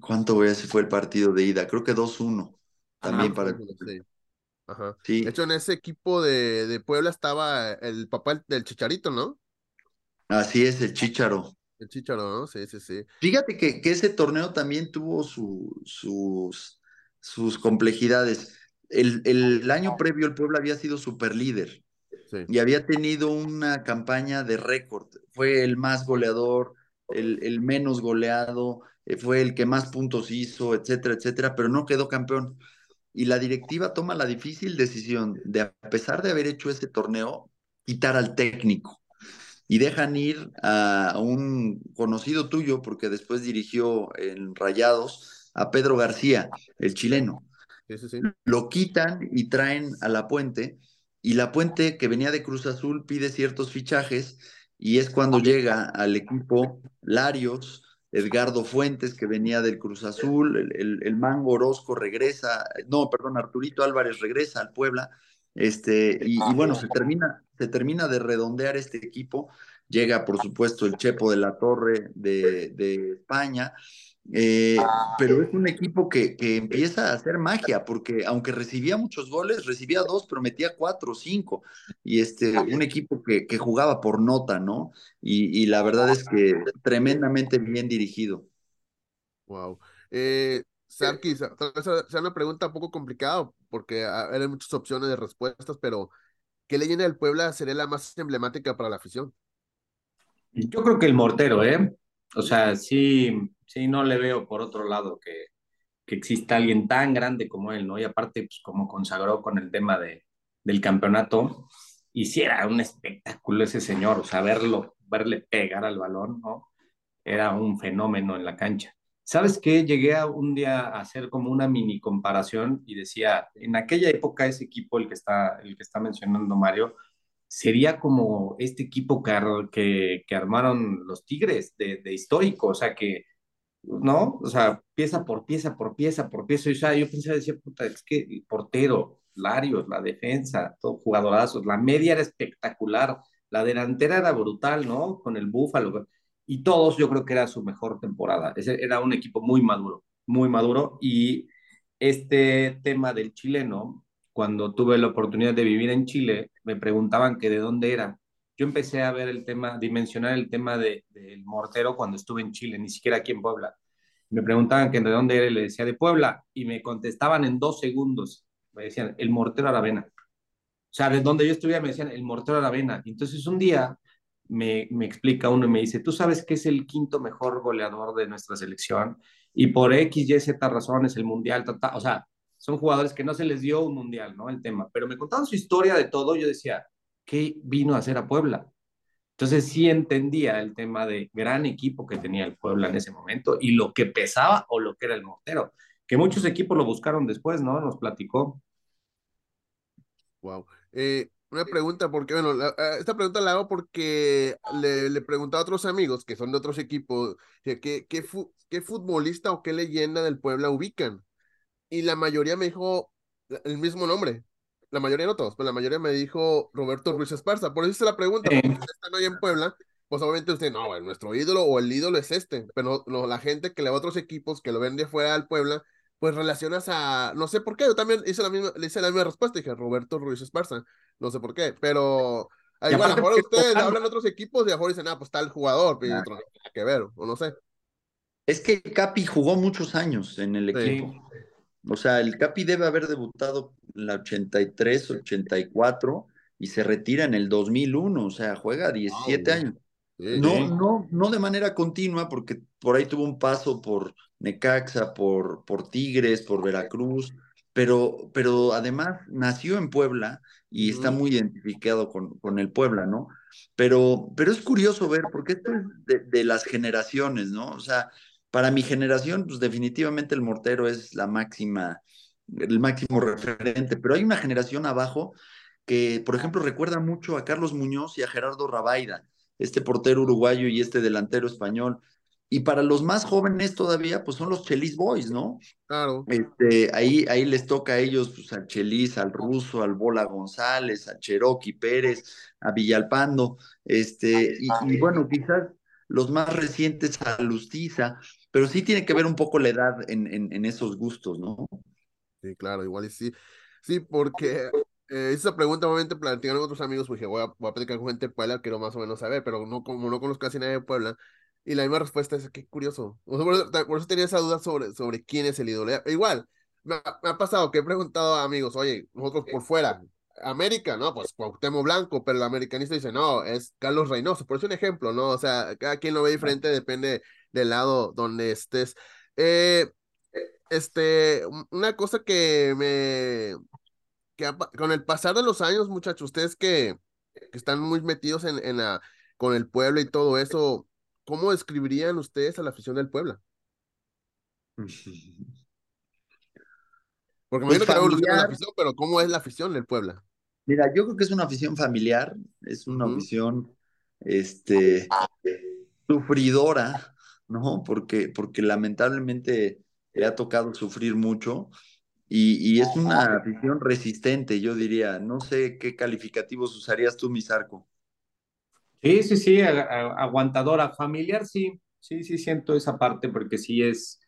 ¿cuánto voy a fue el partido de ida? Creo que 2-1 también para sí. Ajá. De hecho, en ese equipo de, de, Puebla estaba el papá del Chicharito, ¿no? Así es, el Chicharo. El Chicharo, ¿no? Sí, sí, sí. Fíjate que, que ese torneo también tuvo su, sus, sus complejidades. El, el año previo el Puebla había sido super líder sí. y había tenido una campaña de récord. Fue el más goleador, el, menos goleado, eh, fue el que más puntos hizo, etcétera, etcétera, pero no quedó campeón. Y la directiva toma la difícil decisión de, a pesar de haber hecho ese torneo, quitar al técnico. Y dejan ir a un conocido tuyo, porque después dirigió en Rayados, a Pedro García, el chileno. Lo quitan y traen a La Puente, y La Puente, que venía de Cruz Azul, pide ciertos fichajes y es cuando llega al equipo Larios, Edgardo Fuentes, que venía del Cruz Azul, el, el, Mango Orozco regresa, no, perdón, Arturito Álvarez regresa al Puebla, este, y, bueno, se termina, se termina de redondear este equipo, llega por supuesto el Chepo de la Torre de, de España, eh, pero es un equipo que, que, empieza a hacer magia, porque aunque recibía muchos goles, recibía dos, pero metía cuatro o cinco. Y este, un equipo que, que jugaba por nota, ¿no? Y, y, la verdad es que tremendamente bien dirigido. Wow. Eh, Sarki, sea una pregunta un poco complicada, porque hay muchas opciones de respuestas, pero ¿qué leyenda del Puebla sería la más emblemática para la afición? Yo creo que el mortero, ¿eh? O sea, sí, sí, no le veo por otro lado que, que exista alguien tan grande como él, ¿no? Y aparte, pues como consagró con el tema de, del campeonato, hiciera un espectáculo ese señor, o sea, verlo, verle pegar al balón, ¿no? Era un fenómeno en la cancha. ¿Sabes qué? Llegué a un día a hacer como una mini comparación y decía, en aquella época ese equipo, el que está, el que está mencionando Mario, sería como este equipo que, que, armaron los Tigres de, de histórico, o sea, que ¿no? O sea, pieza por pieza, por pieza, por pieza. O sea, yo pensaba, decía, puta, es que el portero, Larios, la defensa, todo jugadorazos, la media era espectacular, la delantera era brutal, ¿no? Con el Búfalo. Y todos yo creo que era su mejor temporada. Ese era un equipo muy maduro, muy maduro. Y este tema del chileno, cuando tuve la oportunidad de vivir en Chile, me preguntaban que de dónde era yo empecé a ver el tema, dimensionar el tema del mortero cuando estuve en Chile, ni siquiera aquí en Puebla. Me preguntaban que de dónde era y le decía de Puebla y me contestaban en dos segundos. Me decían, el mortero Aravena. O sea, de donde yo estuviera me decían, el mortero Aravena. Entonces un día me, me explica uno y me dice, tú sabes que es el quinto mejor goleador de nuestra selección y por X, Y, Z razones el mundial, o sea, son jugadores que no se les dio un mundial, ¿no? El tema. Pero me contaban su historia de todo, yo decía, ¿qué vino a hacer a Puebla? Entonces sí entendía el tema de gran equipo que tenía el Puebla en ese momento y lo que pesaba o lo que era el mortero, que muchos equipos lo buscaron después, ¿no? Nos platicó. Wow. Eh, una pregunta, porque, bueno, eh, esta pregunta la hago porque le, le pregunté a otros amigos que son de otros equipos, que, ¿qué, qué futbolista o qué leyenda del Puebla ubican? Y la mayoría me dijo el mismo nombre, la mayoría no todos, pero la mayoría me dijo Roberto Ruiz Esparza. Por eso hice la pregunta, porque ustedes están hoy en Puebla, pues obviamente usted, no, nuestro ídolo o el ídolo es este, pero no, la gente que le va a otros equipos, que lo ven de fuera al Puebla, pues relacionas a, no sé por qué, yo también hice la misma, le hice la misma respuesta, dije Roberto Ruiz Esparza, no sé por qué, pero igual, a lo mejor ustedes hablan de otros equipos y a lo mejor dicen, ah, pues está el jugador, pero otro que ver, o no sé. Es que Capi jugó muchos años en el equipo. O sea, el Capi debe haber debutado en la 83, 84 y se retira en el 2001, o sea, juega 17 años. no, no, no de manera continua, porque por ahí tuvo un paso por Necaxa, por, por Tigres, por Veracruz, pero, pero además nació en Puebla y está muy identificado con, con el Puebla, ¿no? Pero, pero es curioso ver, porque esto es de, de las generaciones, ¿no? O sea, para mi generación, pues definitivamente el mortero es la máxima, el máximo referente, pero hay una generación abajo que, por ejemplo, recuerda mucho a Carlos Muñoz y a Gerardo Rabaida, este portero uruguayo y este delantero español. Y para los más jóvenes todavía, pues son los Chelis Boys, ¿no? Claro. Este, ahí, ahí les toca a ellos, pues al Chelis, al Ruso, al Bola González, a Cherokee Pérez, a Villalpando, este, y, y bueno, quizás los más recientes a Lustiza, pero sí tiene que ver un poco la edad en, en, esos gustos, ¿no? Sí, claro, igual y sí. Sí, porque eh, esa pregunta obviamente plantearon otros amigos, dije, voy a, voy a platicar con gente de Puebla, quiero más o menos saber, pero no, como no conozco casi nadie de Puebla, y la misma respuesta es, qué curioso. por, eso, tenía esa duda sobre, sobre quién es el ídolo. Igual, me ha, pasado que he preguntado a amigos, oye, nosotros por fuera, América, no, pues Cuauhtémoc Blanco, pero el americanista dice, no, es Carlos Reynoso, por eso un ejemplo, ¿no? O sea, cada quien lo ve diferente, depende del lado donde estés. Eh, este, una cosa que me, que con el pasar de los años, muchachos, ustedes que, están muy metidos en, en la, con el pueblo y todo eso, ¿cómo describirían ustedes a la afición del Puebla? Porque me pues que la afición, pero ¿cómo es la afición del Puebla? Mira, yo creo que es una afición familiar, es una afición este, sufridora, ¿no? Porque, porque lamentablemente le ha tocado sufrir mucho y, es una afición resistente, yo diría. No sé qué calificativos usarías tú, Misarco. Sí, sí, sí, aguantadora, familiar, sí, sí, sí siento esa parte porque sí es,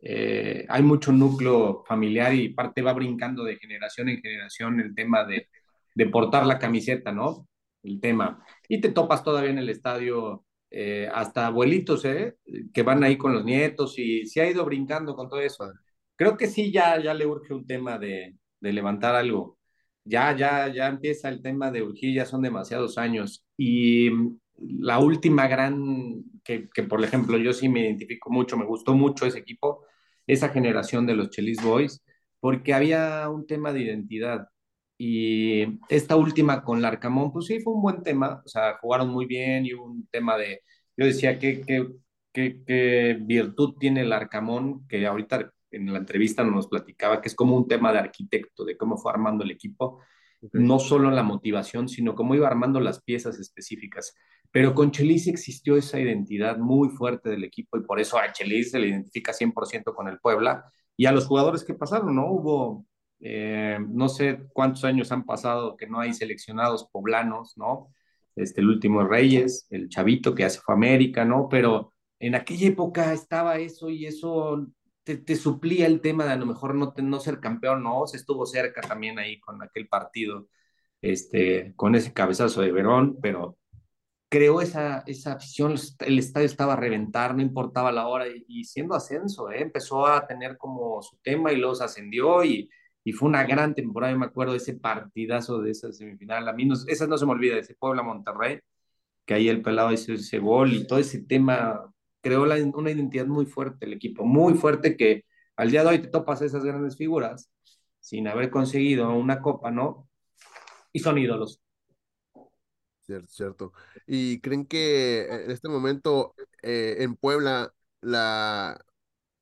eh, hay mucho núcleo familiar y parte va brincando de generación en generación el tema de, de portar la camiseta, ¿no? El tema. Y te topas todavía en el estadio eh, hasta abuelitos, ¿eh? Que van ahí con los nietos y se ha ido brincando con todo eso. Creo que sí, ya, ya le urge un tema de, de levantar algo. Ya, ya, ya empieza el tema de urgir, ya son demasiados años. Y la última gran, que, que por ejemplo yo sí me identifico mucho, me gustó mucho ese equipo, esa generación de los Chelis Boys, porque había un tema de identidad. Y esta última con Larcamón, pues sí, fue un buen tema, o sea, jugaron muy bien y un tema de, yo decía, ¿qué, qué, qué, qué virtud tiene el Arcamón? Que ahorita en la entrevista nos platicaba que es como un tema de arquitecto, de cómo fue armando el equipo, no solo la motivación, sino cómo iba armando las piezas específicas. Pero con Chelis existió esa identidad muy fuerte del equipo y por eso a Chelis se le identifica 100% con el Puebla y a los jugadores que pasaron, ¿no? Hubo eh, no sé cuántos años han pasado que no hay seleccionados poblanos, ¿no? Este, el último Reyes, el chavito que hace fue América, ¿no? Pero en aquella época estaba eso y eso te, suplía el tema de a lo mejor no, no ser campeón, ¿no? Se estuvo cerca también ahí con aquel partido, este, con ese cabezazo de Verón, pero creó esa, esa afición, el estadio estaba a reventar, no importaba la hora, y, siendo ascenso, ¿eh? empezó a tener como su tema y los ascendió y y fue una gran temporada, yo me acuerdo ese partidazo de esa semifinal, a mí no, esa no se me olvida, ese Puebla-Monterrey, que ahí el pelado hizo ese gol y todo ese tema creó una identidad muy fuerte el equipo, muy fuerte que al día de hoy te topas esas grandes figuras sin haber conseguido una copa, ¿no? Y son ídolos. Cierto, cierto. ¿Y creen que en este momento eh, en Puebla la,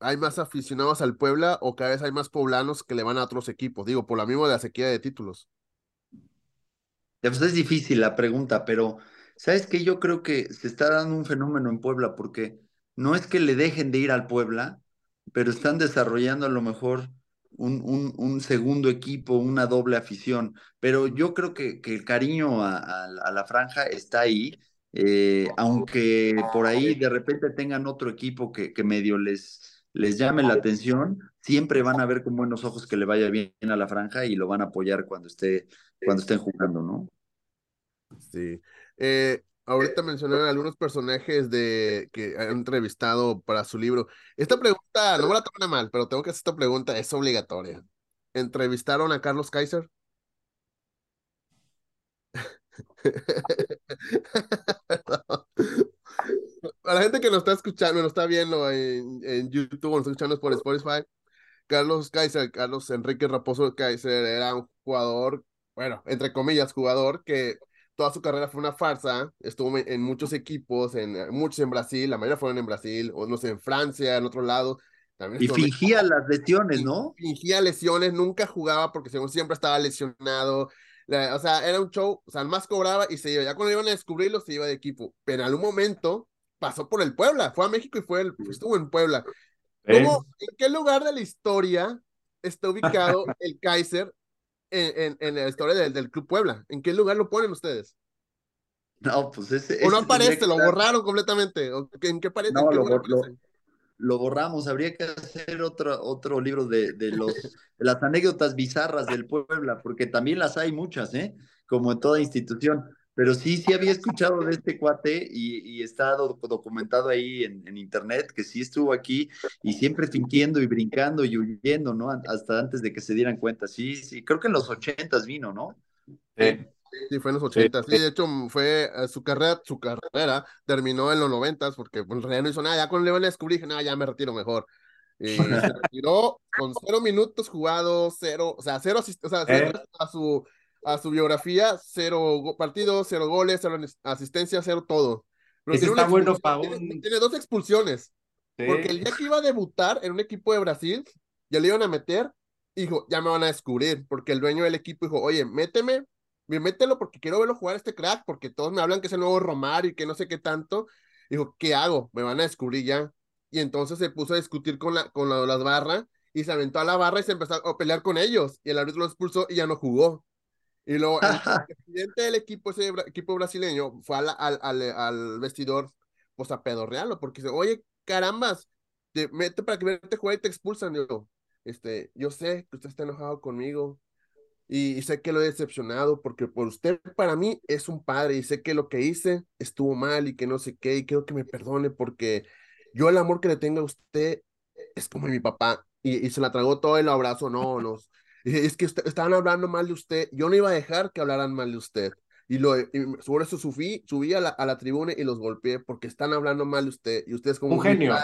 hay más aficionados al Puebla o cada vez hay más poblanos que le van a otros equipos? Digo, por la misma de la sequía de títulos. Pues es difícil la pregunta, pero ¿sabes qué? Yo creo que se está dando un fenómeno en Puebla porque no es que le dejen de ir al Puebla, pero están desarrollando a lo mejor un, un, segundo equipo, una doble afición. Pero yo creo que, que el cariño a, la franja está ahí, eh, aunque por ahí de repente tengan otro equipo que, que medio les les llame la atención, siempre van a ver con buenos ojos que le vaya bien a la franja y lo van a apoyar cuando esté, cuando estén jugando, ¿no? Sí. Eh, ahorita mencionaron algunos personajes de que han entrevistado para su libro. Esta pregunta, no me la tomen mal, pero tengo que hacer esta pregunta, es obligatoria. ¿Entrevistaron a Carlos Kaiser? Para la gente que nos está escuchando, nos está viendo en, en YouTube, nos está escuchando por Spotify, Carlos Kaiser, Carlos Enrique Raposo Kaiser era un jugador, bueno, entre comillas, jugador que toda su carrera fue una farsa, estuvo en muchos equipos, en muchos en Brasil, la mayoría fueron en Brasil, o no sé, en Francia, en otro lado. y fingía las lesiones, ¿no? Fingía lesiones, nunca jugaba porque según siempre estaba lesionado, o sea, era un show, o sea, más cobraba y se iba. Ya cuando iban a descubrirlo, se iba de equipo. Pero en algún momento pasó por el Puebla, fue a México y fue el, estuvo en Puebla. ¿Cómo, ¿En qué lugar de la historia está ubicado el Kaiser en, en, la historia del, del, Club Puebla? ¿En qué lugar lo ponen ustedes? No, pues ese. O no aparece, lo borraron completamente. ¿En qué, aparece? No, lo, lo borramos. Habría que hacer otro, otro libro de, de, los, las anécdotas bizarras del Puebla, porque también las hay muchas, ¿eh? Como en toda institución. Pero sí, sí había escuchado de este cuate y, y está documentado ahí en, en, internet que sí estuvo aquí y siempre fingiendo y brincando y huyendo, ¿no? Hasta antes de que se dieran cuenta. Sí, sí, creo que en los ochentas vino, ¿no? Sí. Sí, fue en los 80. Sí, de hecho, fue eh, su carrera, su carrera terminó en los 90 porque pues, en realidad no hizo nada. Ya cuando le van a descubrir, dije, nada, ya me retiro mejor. Y se retiró con cero minutos jugados, cero, o sea, cero, o sea, cero eh. a su a su biografía, cero partidos, cero goles, cero asistencia, cero todo. Pero está bueno tiene, dos expulsiones. Porque el día que iba a debutar en un equipo de Brasil, ya le iban a meter, dijo, ya me van a descubrir, porque el dueño del equipo dijo, oye, méteme, mételo porque quiero verlo jugar este crack, porque todos me hablan que es el nuevo Romario y que no sé qué tanto. Dijo, ¿qué hago? Me van a descubrir ya. Y entonces se puso a discutir con, la, con las barras y se aventó a la barra y se empezó a pelear con ellos. Y el árbitro lo expulsó y ya no jugó. Y luego el presidente del equipo, ese equipo brasileño, fue al, al, al, vestidor, pues a pedorrearlo, porque dice, oye, carambas, te mete para que te juegue y te expulsan. yo, este, yo sé que usted está enojado conmigo, y, sé que lo he decepcionado porque por usted para mí es un padre y sé que lo que hice estuvo mal y que no sé qué y quiero que me perdone porque yo el amor que le tengo a usted es como mi papá y, se la tragó todo y lo abrazo, no, no. Es que estaban hablando mal de usted, yo no iba a dejar que hablaran mal de usted. Y, lo, sobre eso subí, subí a la, a la tribuna y los golpeé porque están hablando mal de usted y usted es como un genio.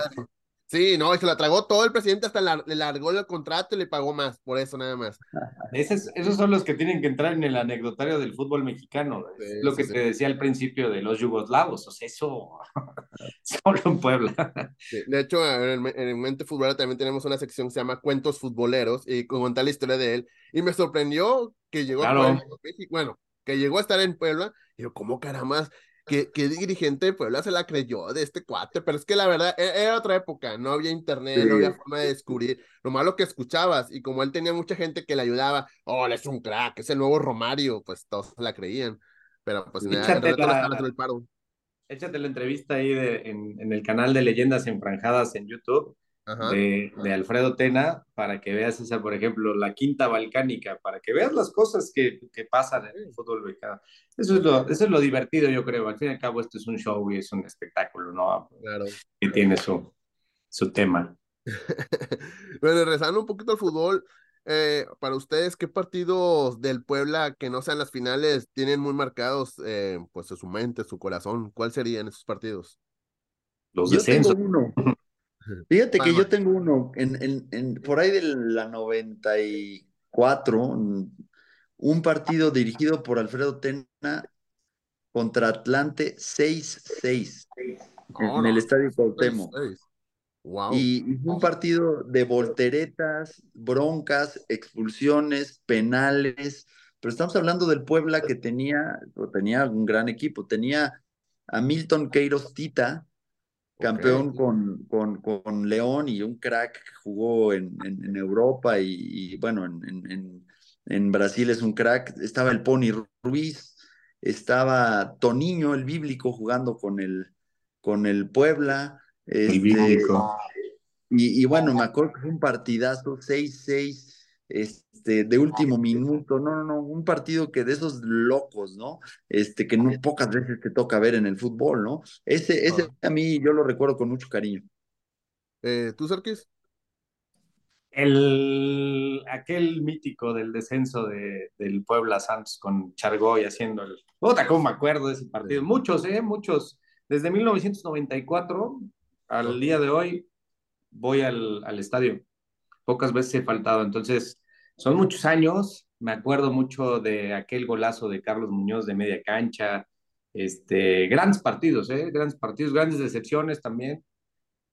Sí, no, y se la tragó todo el presidente, hasta le largó el contrato y le pagó más, por eso nada más. esos son los que tienen que entrar en el anecdotario del fútbol mexicano. lo que te decía al principio de los yugoslavos, o sea, eso solo en Puebla. de hecho, en, el Mente Futbolera también tenemos una sección que se llama Cuentos Futboleros y cuenta la historia de él. Y me sorprendió que llegó a Puebla, bueno, que llegó a estar en Puebla, y yo, ¿cómo caramba? ¿Qué, dirigente de Puebla se la creyó de este cuate? Pero es que la verdad, e, era otra época, no había internet, no había forma de descubrir. Lo malo que escuchabas, y como él tenía mucha gente que le ayudaba, oh, él es un crack, es el nuevo Romario, pues todos la creían. Pero pues échate, la, el paro. échate la entrevista ahí de, en, en el canal de Leyendas Enfranjadas en YouTube de, de, Alfredo Tena para que veas esa, por ejemplo, la quinta balcánica, para que veas las cosas que, que pasan en el fútbol mexicano. Eso es, lo, eso es lo divertido, yo creo. Al fin y al cabo, esto es un show y es un espectáculo, ¿no? Claro. Que tiene su, su tema. bueno, regresando un poquito al fútbol, eh, para ustedes, ¿qué partidos del Puebla que no sean las finales tienen muy marcados eh, pues en su mente, su corazón? ¿Cuáles serían esos partidos? Los descensos. uno. Fíjate que yo tengo uno, en, en, por ahí de la 94, un partido dirigido por Alfredo Tena contra Atlante 6-6 en el Estadio Cuauhtémoc. Y, un partido de volteretas, broncas, expulsiones, penales, pero estamos hablando del Puebla que tenía, tenía un gran equipo, tenía a Milton Queiroz Tita, campeón con, con, con, León y un crack que jugó en, en, Europa y, bueno, en, en, Brasil es un crack. Estaba el Pony Ruiz, estaba Toniño, el bíblico, jugando con el, con el Puebla. el bíblico. Este, y, y, bueno, me acuerdo que fue un partidazo, 6-6 este, de último minuto, no, no, no, un partido que de esos locos, ¿no? Este, que no pocas veces te toca ver en el fútbol, ¿no? Ese, ese a mí yo lo recuerdo con mucho cariño. Eh, ¿Tú, Serkis? El, aquel mítico del descenso de, del Puebla Santos con Chargoy haciendo el... Otra, ¿cómo me acuerdo de ese partido? Muchos, ¿eh? Muchos. Desde 1994 al día de hoy voy al, al estadio. Pocas veces he faltado. Entonces, son muchos años, me acuerdo mucho de aquel golazo de Carlos Muñoz de media cancha, este, grandes partidos, ¿eh? grandes partidos, grandes decepciones también.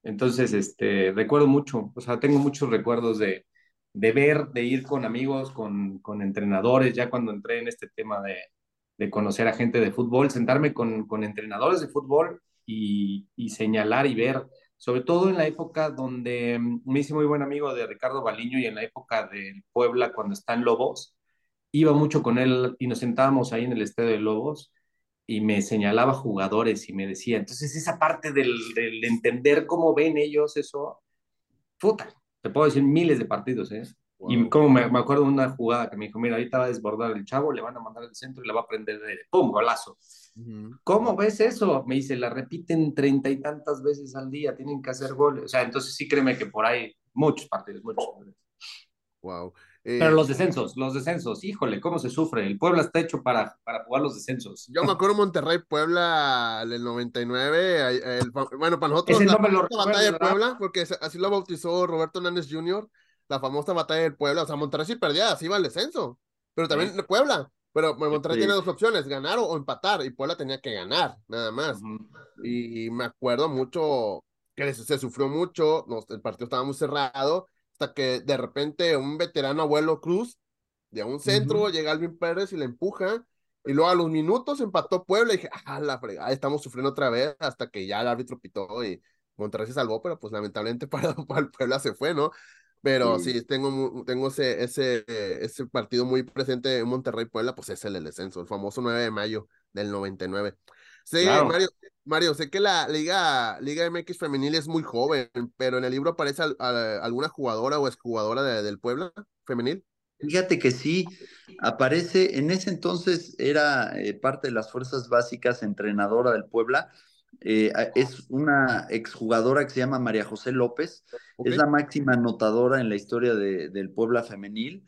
Entonces, este, recuerdo mucho, o sea, tengo muchos recuerdos de, de ver, de ir con amigos, con, con entrenadores, ya cuando entré en este tema de, de conocer a gente de fútbol, sentarme con, con entrenadores de fútbol y, y señalar y ver sobre todo en la época donde mm, me hice muy buen amigo de Ricardo Baliño y en la época del Puebla cuando está en Lobos, iba mucho con él y nos sentábamos ahí en el estadio de Lobos y me señalaba jugadores y me decía, entonces esa parte del, del entender cómo ven ellos eso, puta, te puedo decir miles de partidos, ¿eh? Y como me, me, acuerdo de una jugada que me dijo, mira, ahorita va a desbordar el chavo, le van a mandar al centro y la va a prender de ¡pum! golazo. ¿Cómo ves eso? Me dice, la repiten treinta y tantas veces al día, tienen que hacer goles. O sea, entonces sí créeme que por ahí muchos partidos, muchos partidos. Wow. Pero los descensos, los descensos, híjole, cómo se sufre. El Puebla está hecho para, para jugar los descensos. Yo me acuerdo Monterrey Puebla del 99. El, bueno, para nosotros la batalla de Puebla, porque así lo bautizó Roberto Hernández Jr., la famosa batalla del Puebla. O sea, Monterrey sí perdía, así iba al descenso. Pero también Puebla. Pero Monterrey tiene dos opciones, ganar o, empatar, y Puebla tenía que ganar, nada más. y, me acuerdo mucho que se, sufrió mucho, el partido estaba muy cerrado, hasta que de repente un veterano abuelo Cruz, de un centro, llega Alvin Pérez y le empuja, y luego a los minutos empató Puebla, y dije, ah, la fregada, estamos sufriendo otra vez, hasta que ya el árbitro pitó y Monterrey se salvó, pero pues lamentablemente para, para el Puebla se fue, ¿no? Pero sí, tengo, tengo ese, ese, ese partido muy presente en Monterrey Puebla, pues es el del descenso, el famoso 9 de mayo del 99. Sí, Mario, Mario, sé que la Liga, Liga MX femenil es muy joven, pero en el libro aparece alguna jugadora o exjugadora de, del Puebla femenil. Fíjate que sí, aparece, en ese entonces era eh, parte de las fuerzas básicas entrenadora del Puebla, eh, es una exjugadora que se llama María José López, es la máxima anotadora en la historia de, del Puebla femenil,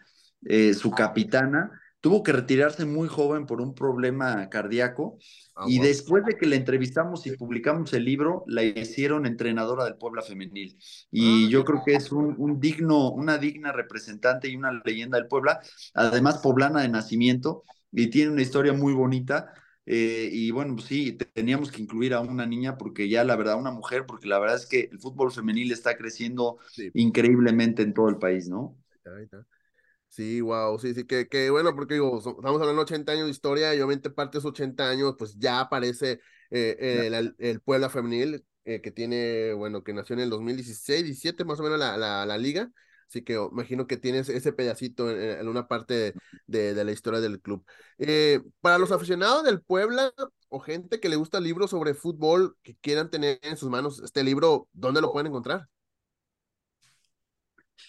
eh, su capitana, tuvo que retirarse muy joven por un problema cardíaco Ah, y wow. después de que la entrevistamos y publicamos el libro, la hicieron entrenadora del Puebla Femenil. Y Ah, yo creo que es un, un digno, una digna representante y una leyenda del Puebla, además poblana de nacimiento y tiene una historia muy bonita. Eh, y bueno, pues sí, teníamos que incluir a una niña porque ya la verdad, una mujer, porque la verdad es que el fútbol femenil está creciendo Sí. increíblemente en todo el país, ¿no? Ahí está. Sí, wow, sí, sí, que, que bueno, porque digo, so- estamos hablando de 80 años de historia y obviamente parte de esos 80 años, pues ya aparece eh, eh, el, el Puebla Femenil, eh, que tiene, bueno, que nació en el 2016, 17 más o menos la, la, la liga, así que imagino que tienes ese pedacito en, en una parte de, de la historia del club. Eh, para los aficionados del Puebla o gente que le gusta libros sobre fútbol, que quieran tener en sus manos este libro, ¿dónde lo pueden encontrar?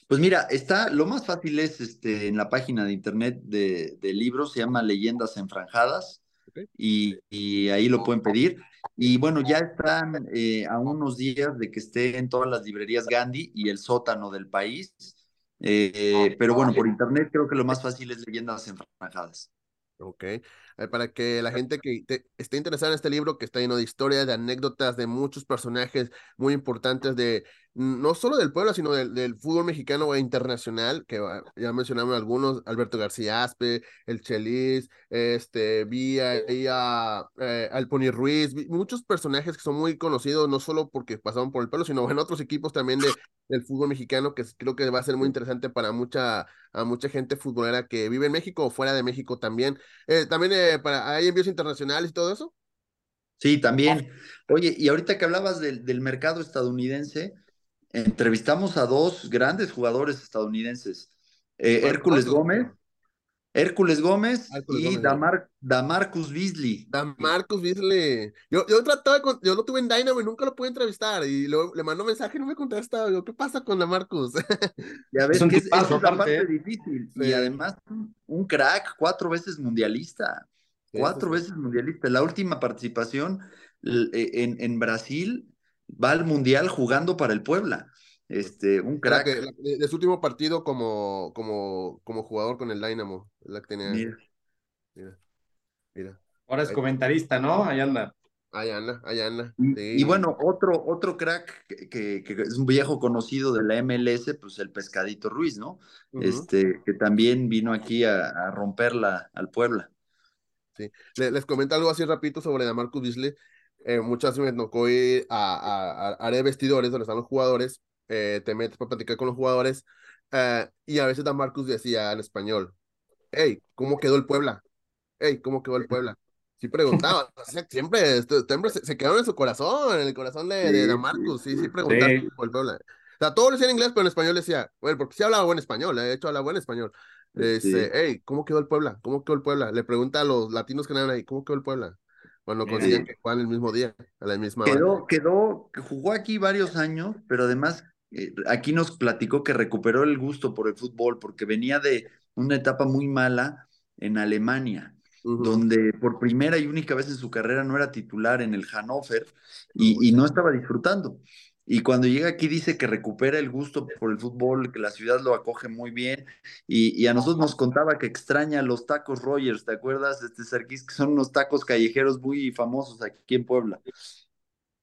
Pues mira, está, lo más fácil es este, en la página de internet de, de libros, se llama Leyendas Enfranjadas. Y, y ahí lo pueden pedir. Y bueno, ya están eh, a unos días de que esté en todas las librerías Gandhi y el sótano del país. Eh, pero bueno, por internet creo que lo más fácil es Leyendas Enfranjadas. Ok, para que la gente que te- esté interesada en este libro, que está lleno de historias, de anécdotas, de muchos personajes muy importantes de no solo del pueblo, sino del, del fútbol mexicano e internacional, que ya mencionamos algunos, Alberto García Aspe, el Chelis, este, vi ahí a, eh, al Pony Ruiz, muchos personajes que son muy conocidos, no solo porque pasaron por el pueblo, sino en otros equipos también de, del fútbol mexicano, que creo que va a ser muy interesante para mucha, a mucha gente futbolera que vive en México o fuera de México también. Eh, también para, hay envíos internacionales y todo eso. Sí, también. Oye, y ahorita que hablabas del, del mercado estadounidense, entrevistamos a dos grandes jugadores estadounidenses, eh, ¿Cuál- Hércules? Gómez, Hércules Gómez Hércules y Gómez, Damar, Damarcus Beasley. Dan Marcos Beasley. Yo, yo trataba, de con- yo lo tuve en Dynamo y nunca lo pude entrevistar. Y luego le mando mensaje y no me contesta. Digo, ¿qué pasa con Dan Marcos? Ya ves Es un que es, tipazo, esa es la parte ¿eh? difícil. Sí. Y además, un, crack, cuatro veces mundialista. Sí, Cuatro sí, sí. veces mundialista. La última participación eh, en, en Brasil va al mundial jugando para el Puebla. Este, un crack. que- la- de, de su último partido como, como, como jugador con el Dynamo. La que tenía. Mira. Mira, mira. Ahora es Ahí- comentarista, ¿no? Ahí anda. Ahí anda, ahí anda. Y, Sí. y bueno, otro, otro crack que, que- que es un viejo conocido de la MLS, pues el Pescadito Ruiz, ¿no? Este, que también vino aquí a, a romperla al Puebla. Le- les comento algo así rapidito sobre Damarcus Beasley. Eh, muchas veces me tocó ir a, a, a área de vestidores donde están los jugadores. Eh, te metes para platicar con los jugadores. eh, y a veces Damarcus decía en español: Hey, ¿cómo quedó el Puebla? Hey, ¿cómo quedó el Puebla? Sí preguntaba, sea, siempre, este- siempre se, se quedaron en su corazón, en el corazón de, de Sí, Damarcus, sí, sí preguntaba Sí. por el Puebla. O sea, todos lo decían en inglés, pero en español decía, bueno, porque sí hablaba buen español, eh, de hecho hablaba buen español. Le dice, Sí. hey, ¿cómo quedó el Puebla? ¿Cómo quedó el Puebla? Le pregunta a los latinos que andan ahí, ¿cómo quedó el Puebla? Cuando consiguen Sí. que juegan el mismo día, a la misma hora. Quedó, quedó, que jugó aquí varios años, pero además eh, aquí nos platicó que recuperó el gusto por el fútbol porque venía de una etapa muy mala en Alemania, donde por primera y única vez en su carrera no era titular en el Hannover y, y no estaba disfrutando. Y cuando llega aquí dice que recupera el gusto por el fútbol, que la ciudad lo acoge muy bien. Y, y a nosotros nos contaba que extraña los tacos Rogers, ¿te acuerdas, este Sarkis? Que son unos tacos callejeros muy famosos aquí en Puebla.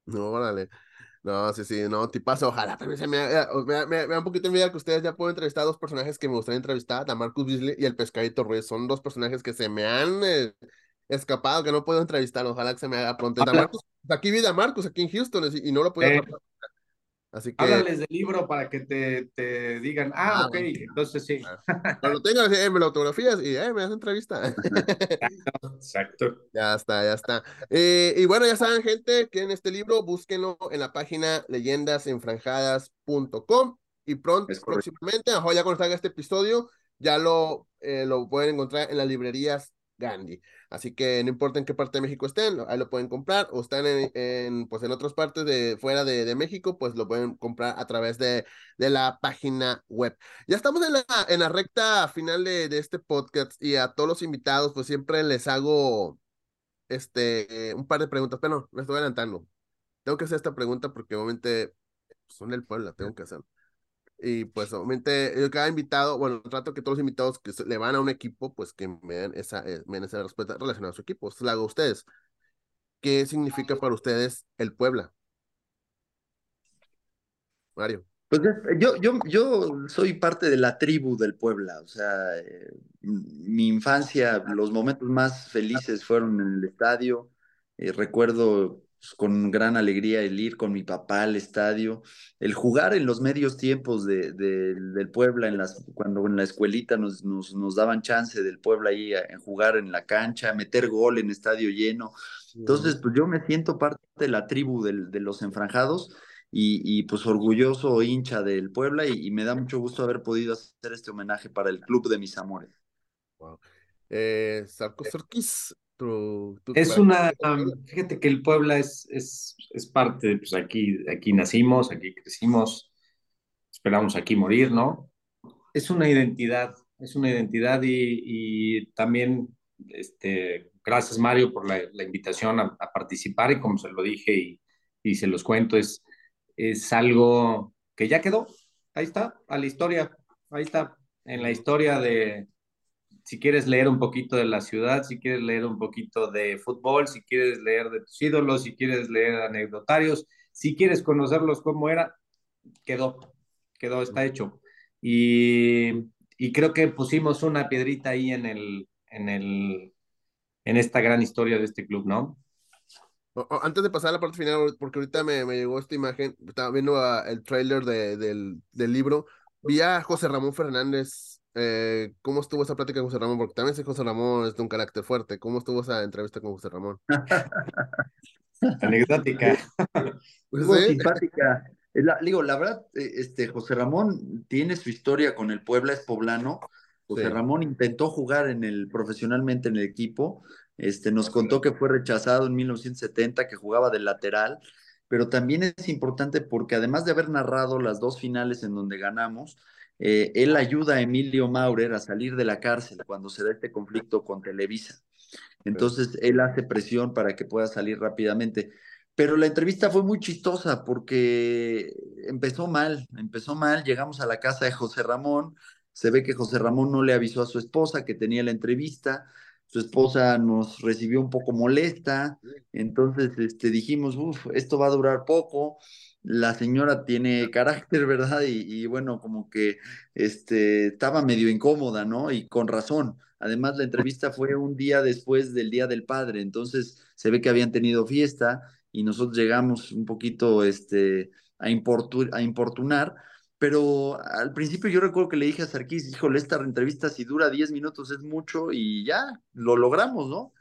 No, órale. No, sí, sí, no, tipazo. Ojalá también se me haga- me, me, me da un poquito envidia que ustedes ya pueden entrevistar a dos personajes que me gustaría entrevistar, a Marcus Beasley y el Pescadito Ruiz. Son dos personajes que se me han eh, escapado, que no puedo entrevistar. Ojalá que se me haga pronto. Habla- Damarcus, aquí vi a Marcus aquí en Houston y y no lo puedo Eh. Así que Háblales del libro para que te, te digan, ah, Ah, ok, bueno. entonces sí. cuando tengas, eh, me lo autografías y eh, me das entrevista. Exacto. Ya está, ya está. Eh, y bueno, ya saben, gente, que en este libro búsquenlo en la página leyendasenfranjadas.com y pronto, próximamente, mejor ya cuando salga este episodio, ya lo, eh, lo pueden encontrar en las librerías Gandhi. Así que no importa en qué parte de México estén, ahí lo pueden comprar o están en, en, pues en otras partes de fuera de, de México, pues lo pueden comprar a través de, de la página web. Ya estamos en la, en la recta final de, de este podcast y a todos los invitados, pues siempre les hago este, un par de preguntas, pero no, me estoy adelantando. Tengo que hacer esta pregunta porque obviamente son del Puebla, tengo que hacer. Y pues obviamente yo cada invitado, bueno, trato que todos los invitados que le van a un equipo, pues que me den esa, eh, me den esa respuesta relacionada a su equipo. Esto lo hago a ustedes. ¿Qué significa para ustedes el Puebla? Mario. Pues yo, yo, yo soy parte de la tribu del Puebla, o sea, eh, mi infancia, los momentos más felices fueron en el estadio, eh, recuerdo con gran alegría el ir con mi papá al estadio, el jugar en los medios tiempos de, del Puebla, en las, cuando en la escuelita nos, nos, nos daban chance del Puebla ahí en jugar en la cancha, meter gol en estadio lleno. Entonces, pues yo me siento parte de la tribu del, de los enfranjados y, pues orgulloso hincha del Puebla y, me da mucho gusto haber podido hacer este homenaje para el club de mis amores. Wow. Eh, Es una, fíjate que el Puebla es, es, es parte, pues aquí, aquí nacimos, aquí crecimos, esperamos aquí morir, ¿no? Es una identidad, es una identidad y, y también, este, gracias Mario por la, la invitación a, a, participar y como se lo dije y, y se los cuento, es, es algo que ya quedó, ahí está, a la historia, ahí está, en la historia de, si quieres leer un poquito de la ciudad, si quieres leer un poquito de fútbol, si quieres leer de tus ídolos, si quieres leer anecdotarios, si quieres conocerlos cómo era, quedó, quedó, está hecho. Y, creo que pusimos una piedrita ahí en el, en el, en esta gran historia de este club, ¿no? Antes de pasar a la parte final, porque ahorita me, me llegó esta imagen, estaba viendo el trailer de, del, del, libro, vi a José Ramón Fernández. Eh, ¿Cómo estuvo esa plática con José Ramón? Porque también sé José Ramón es de un carácter fuerte. ¿Cómo estuvo esa entrevista con José Ramón? Anecdótica. Muy simpática. La, digo, la verdad, eh, este, José Ramón tiene su historia con el Puebla, es poblano. José Ramón intentó jugar en el, profesionalmente en el equipo, este, nos contó que fue rechazado en 1970, que jugaba de lateral, pero también es importante porque además de haber narrado las dos finales en donde ganamos, eh, él ayuda a Emilio Maurer a salir de la cárcel cuando se da este conflicto con Televisa. Entonces, él hace presión para que pueda salir rápidamente. Pero la entrevista fue muy chistosa porque empezó mal, empezó mal, llegamos a la casa de José Ramón, se ve que José Ramón no le avisó a su esposa que tenía la entrevista, su esposa nos recibió un poco molesta, entonces este, dijimos, uff, esto va a durar poco, la señora tiene carácter, ¿verdad? Y, bueno, como que este, estaba medio incómoda, ¿no? Y con razón. Además, la entrevista fue un día después del Día del Padre, entonces se ve que habían tenido fiesta y nosotros llegamos un poquito este, a, a importunar pero al principio yo recuerdo que le dije a Sarkis, híjole, esta entrevista si dura 10 minutos es mucho y ya, lo logramos, ¿no?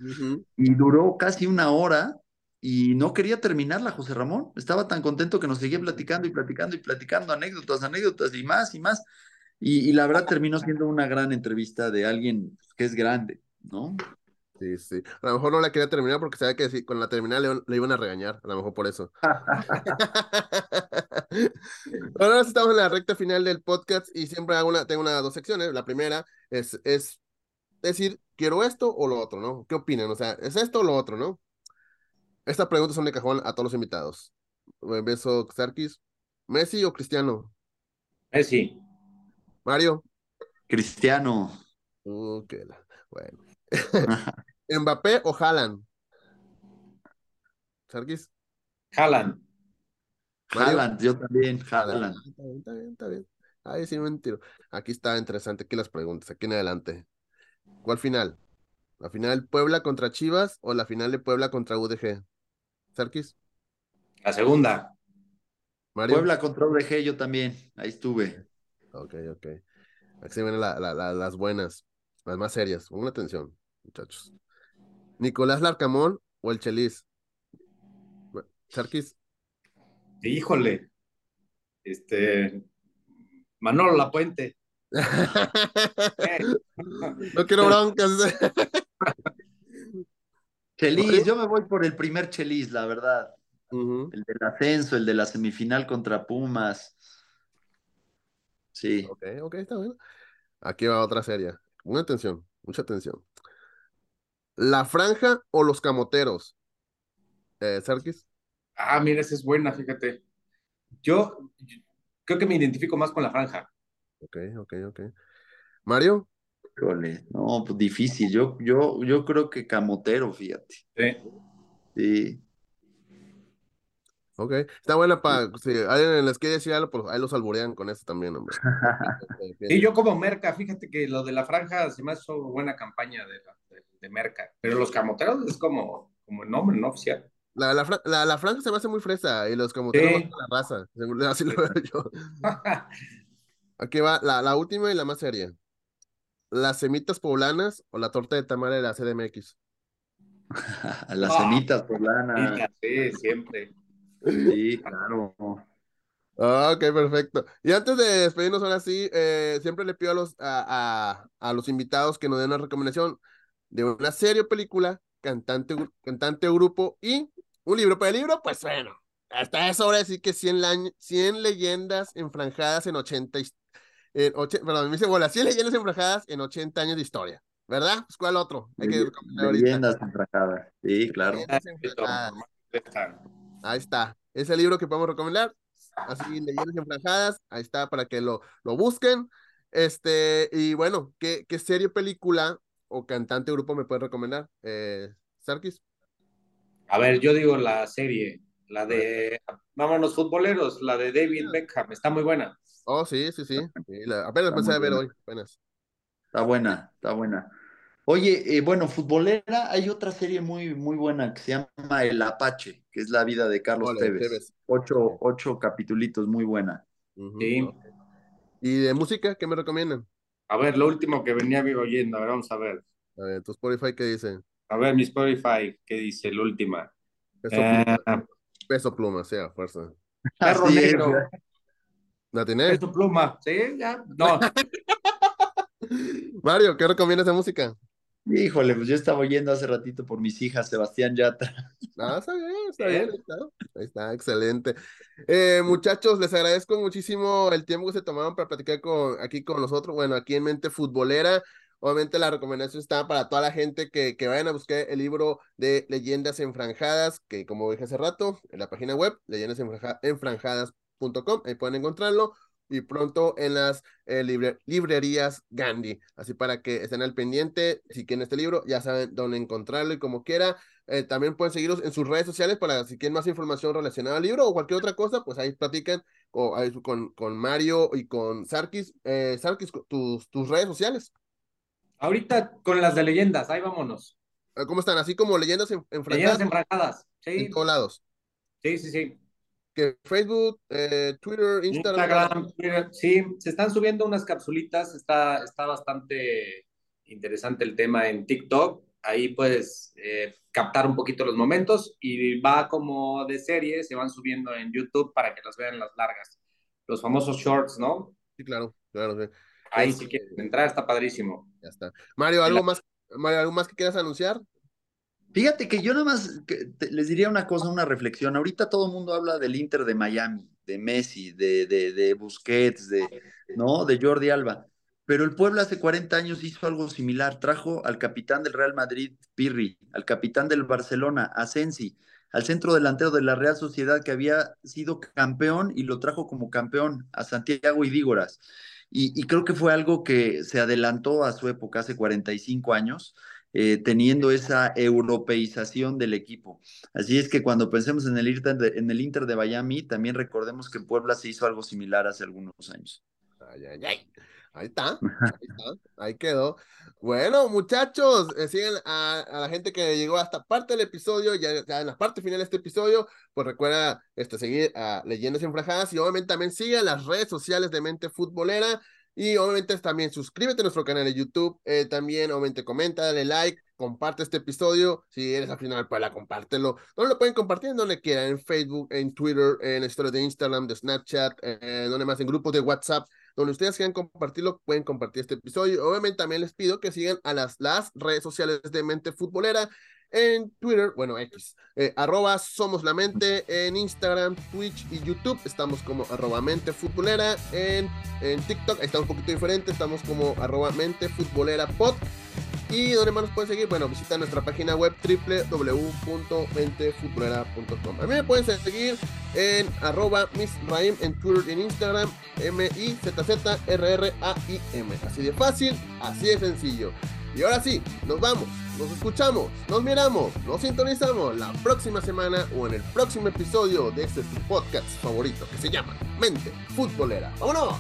Y duró casi una hora y no quería terminarla, José Ramón. Estaba tan contento que nos seguía platicando y platicando y platicando anécdotas, anécdotas y más y más. Y, y la verdad terminó siendo una gran entrevista de alguien que es grande, ¿no? Sí, sí. A lo mejor no la quería terminar porque sabía que si con la terminal le, iban a regañar, a lo mejor por eso. Ahora estamos en la recta final del podcast y siempre hago una, tengo una dos secciones. La primera es, es decir, quiero esto o lo otro, ¿no? ¿Qué opinan? O sea, ¿es esto o lo otro, no? Estas preguntas son de cajón a todos los invitados. Beso, Sarkis. ¿Messi o Cristiano? Messi. Mario. Cristiano. Ok, bueno. ¿Mbappé o Haaland? ¿Sarkis? Haaland. Haaland, yo también, Haaland. Está bien, está bien, está bien. Ahí sí, mentiro. Aquí está interesante, aquí las preguntas, aquí en adelante. ¿Cuál final? ¿La final Puebla contra Chivas o la final de Puebla contra UDG? ¿Sarkis? La segunda. Puebla contra UDG, yo también, ahí estuve. Ok, ok. Aquí se ven las buenas. Las más serias. Pongan atención, muchachos. Nicolás Larcamón o el Chelis. Charquis. Híjole. Este. Manolo Lapuente. no quiero broncas. Chelis, yo me voy por el primer Chelis, la verdad. El del ascenso, el de la semifinal contra Pumas. Sí. Ok, ok, está bien. Aquí va otra serie. Mucha atención, mucha atención. ¿La franja o los camoteros? Eh, Ah, mira, esa es buena, fíjate. Yo, creo que me identifico más con la franja. Ok, ok, ok. Mario. No, pues difícil. Yo, yo, yo creo que camotero, fíjate. Sí. Sí. Ok, está buena para, si alguien les quiere decir algo, pues ahí los alburean con eso también, hombre. sí, yo como Merca, fíjate que lo de la franja se me hizo buena campaña de, de, Merca, pero los camoteros es como, como el nombre, ¿no? Oficial. La, la, la, franja se me hace muy fresa y los camoteros sí. la raza, así lo veo yo. Aquí va la, la última y la más seria. ¿Las semitas poblanas o la torta de tamal de la CDMX? Las semitas poblanas. Sí, siempre. Sí, claro. Ah, ok, perfecto. Y antes de despedirnos ahora sí, eh, siempre le pido a los, a, a, a, los invitados que nos den una recomendación de una serie o película, cantante, cantante o grupo y un libro. Para el libro, pues bueno, hasta eso ahora decir que 100, 100 leyendas enfranjadas en 80, en 80 perdón, me dice, bueno, 100 leyendas enfranjadas en 80 años de historia. ¿Verdad? Pues ¿cuál otro? Hay que leyendas enfranjadas. Sí, claro. Enfranjadas. Ahí está. Ese libro que podemos recomendar. Así, leyendas enfranjadas. Ahí está para que lo, lo busquen. Este, y bueno, ¿qué, qué serie, película o cantante grupo me puedes recomendar? Eh, Sarkis. A ver, yo digo la serie, la de Vámonos Futboleros, la de David Beckham, está muy buena. Oh, sí, sí, sí. sí la, apenas empecé a ver hoy, apenas. Está buena, está buena. Oye, eh, bueno, futbolera, hay otra serie muy, muy buena que se llama El Apache, que es la vida de Carlos Ole, Tevez. Tevez. Ocho, ocho capitulitos, muy buena. Uh -huh. Sí. ¿Y de música qué me recomiendan? A ver, lo último que venía oyendo, a ver, vamos a ver. A ver, tu Spotify, ¿qué dice? A ver, mi Spotify, ¿qué dice la última? Peso pluma, uh, Peso pluma sea, fuerza. Perro negro. ¿La tenés? Peso pluma, sí, ya, no. Mario, ¿qué recomiendas de música? Híjole, pues yo estaba oyendo hace ratito por mis hijas, Sebastián Yatra. Ah, está bien, está bien, ahí está, ahí está excelente. Eh, muchachos, les agradezco muchísimo el tiempo que se tomaron para platicar con, aquí con nosotros, bueno, aquí en Mente Futbolera. Obviamente la recomendación está para toda la gente que, que vayan a buscar el libro de Leyendas Enfranjadas, que como dije hace rato, en la página web, leyendasenfranjadas.com, ahí pueden encontrarlo y pronto en las eh, libre, librerías Gandhi. Así para que estén al pendiente, si quieren este libro, ya saben dónde encontrarlo y como quiera. Eh, también pueden seguirlos en sus redes sociales para si quieren más información relacionada al libro o cualquier otra cosa, pues ahí platican o, ahí, con, con Mario y con Sarkis. Eh, Sarkis, tus, tus redes sociales. Ahorita con las de leyendas, ahí vámonos. ¿Cómo están? Así como leyendas en, enfrancadas. Leyendas enfrancadas, sí. En todos lados. Sí, sí, sí que Facebook, eh, Twitter, Instagram. Instagram Twitter, sí, se están subiendo unas capsulitas, está, está bastante interesante el tema en TikTok, ahí puedes eh, captar un poquito los momentos y va como de serie, se van subiendo en YouTube para que las vean las largas, los famosos shorts, ¿no? Sí, claro, claro. Sí. Ahí si quieren entrar, está padrísimo. Ya está. Mario, ¿algo, más, Mario, ¿algo más que quieras anunciar? Fíjate que yo nada más les diría una cosa, una reflexión. Ahorita todo el mundo habla del Inter de Miami, de Messi, de, de, de Busquets, de, ¿no? de Jordi Alba. Pero el pueblo hace 40 años hizo algo similar. Trajo al capitán del Real Madrid, Pirri, al capitán del Barcelona, Asensi, al centro delantero de la Real Sociedad que había sido campeón y lo trajo como campeón a Santiago. Y, y creo que fue algo que se adelantó a su época, hace 45 años eh, teniendo esa europeización del equipo. Así es que cuando pensemos en el, Inter de, en el Inter de Miami, también recordemos que Puebla se hizo algo similar hace algunos años. Ay, ay, ay. Ahí está, ahí está, ahí quedó. Bueno, muchachos, eh, siguen a, a, la gente que llegó hasta parte del episodio, ya, ya, en la parte final de este episodio, pues recuerda este, seguir a Leyendas Enfrajadas y obviamente también sigan las redes sociales de Mente Futbolera. Y obviamente también suscríbete a nuestro canal de YouTube, eh, también obviamente comenta, dale like, comparte este episodio, si eres al final, pues la compártelo. No lo pueden compartir donde quieran, en Facebook, en Twitter, en historias de Instagram, de Snapchat, eh, donde más, en grupos de WhatsApp, donde ustedes quieran compartirlo, pueden compartir este episodio. Obviamente también les pido que sigan a las, las redes sociales de Mente Futbolera, en Twitter, bueno, X, eh, arroba Somos la Mente, en Instagram, Twitch y YouTube, estamos como arroba Mente Futbolera, en, en TikTok, está un poquito diferente, estamos como arroba Mente Futbolera Pod, ¿Y dónde más nos pueden seguir? Bueno, visita nuestra página web www.mentefutbolera.com. A mí me pueden seguir en arroba misraim en Twitter y en Instagram, M-I-Z-Z-R-R-A-I-M. Así de fácil, así de sencillo. Y ahora sí, nos vamos, nos escuchamos, nos miramos, nos sintonizamos la próxima semana o en el próximo episodio de este podcast favorito que se llama Mente Futbolera. ¡Vámonos!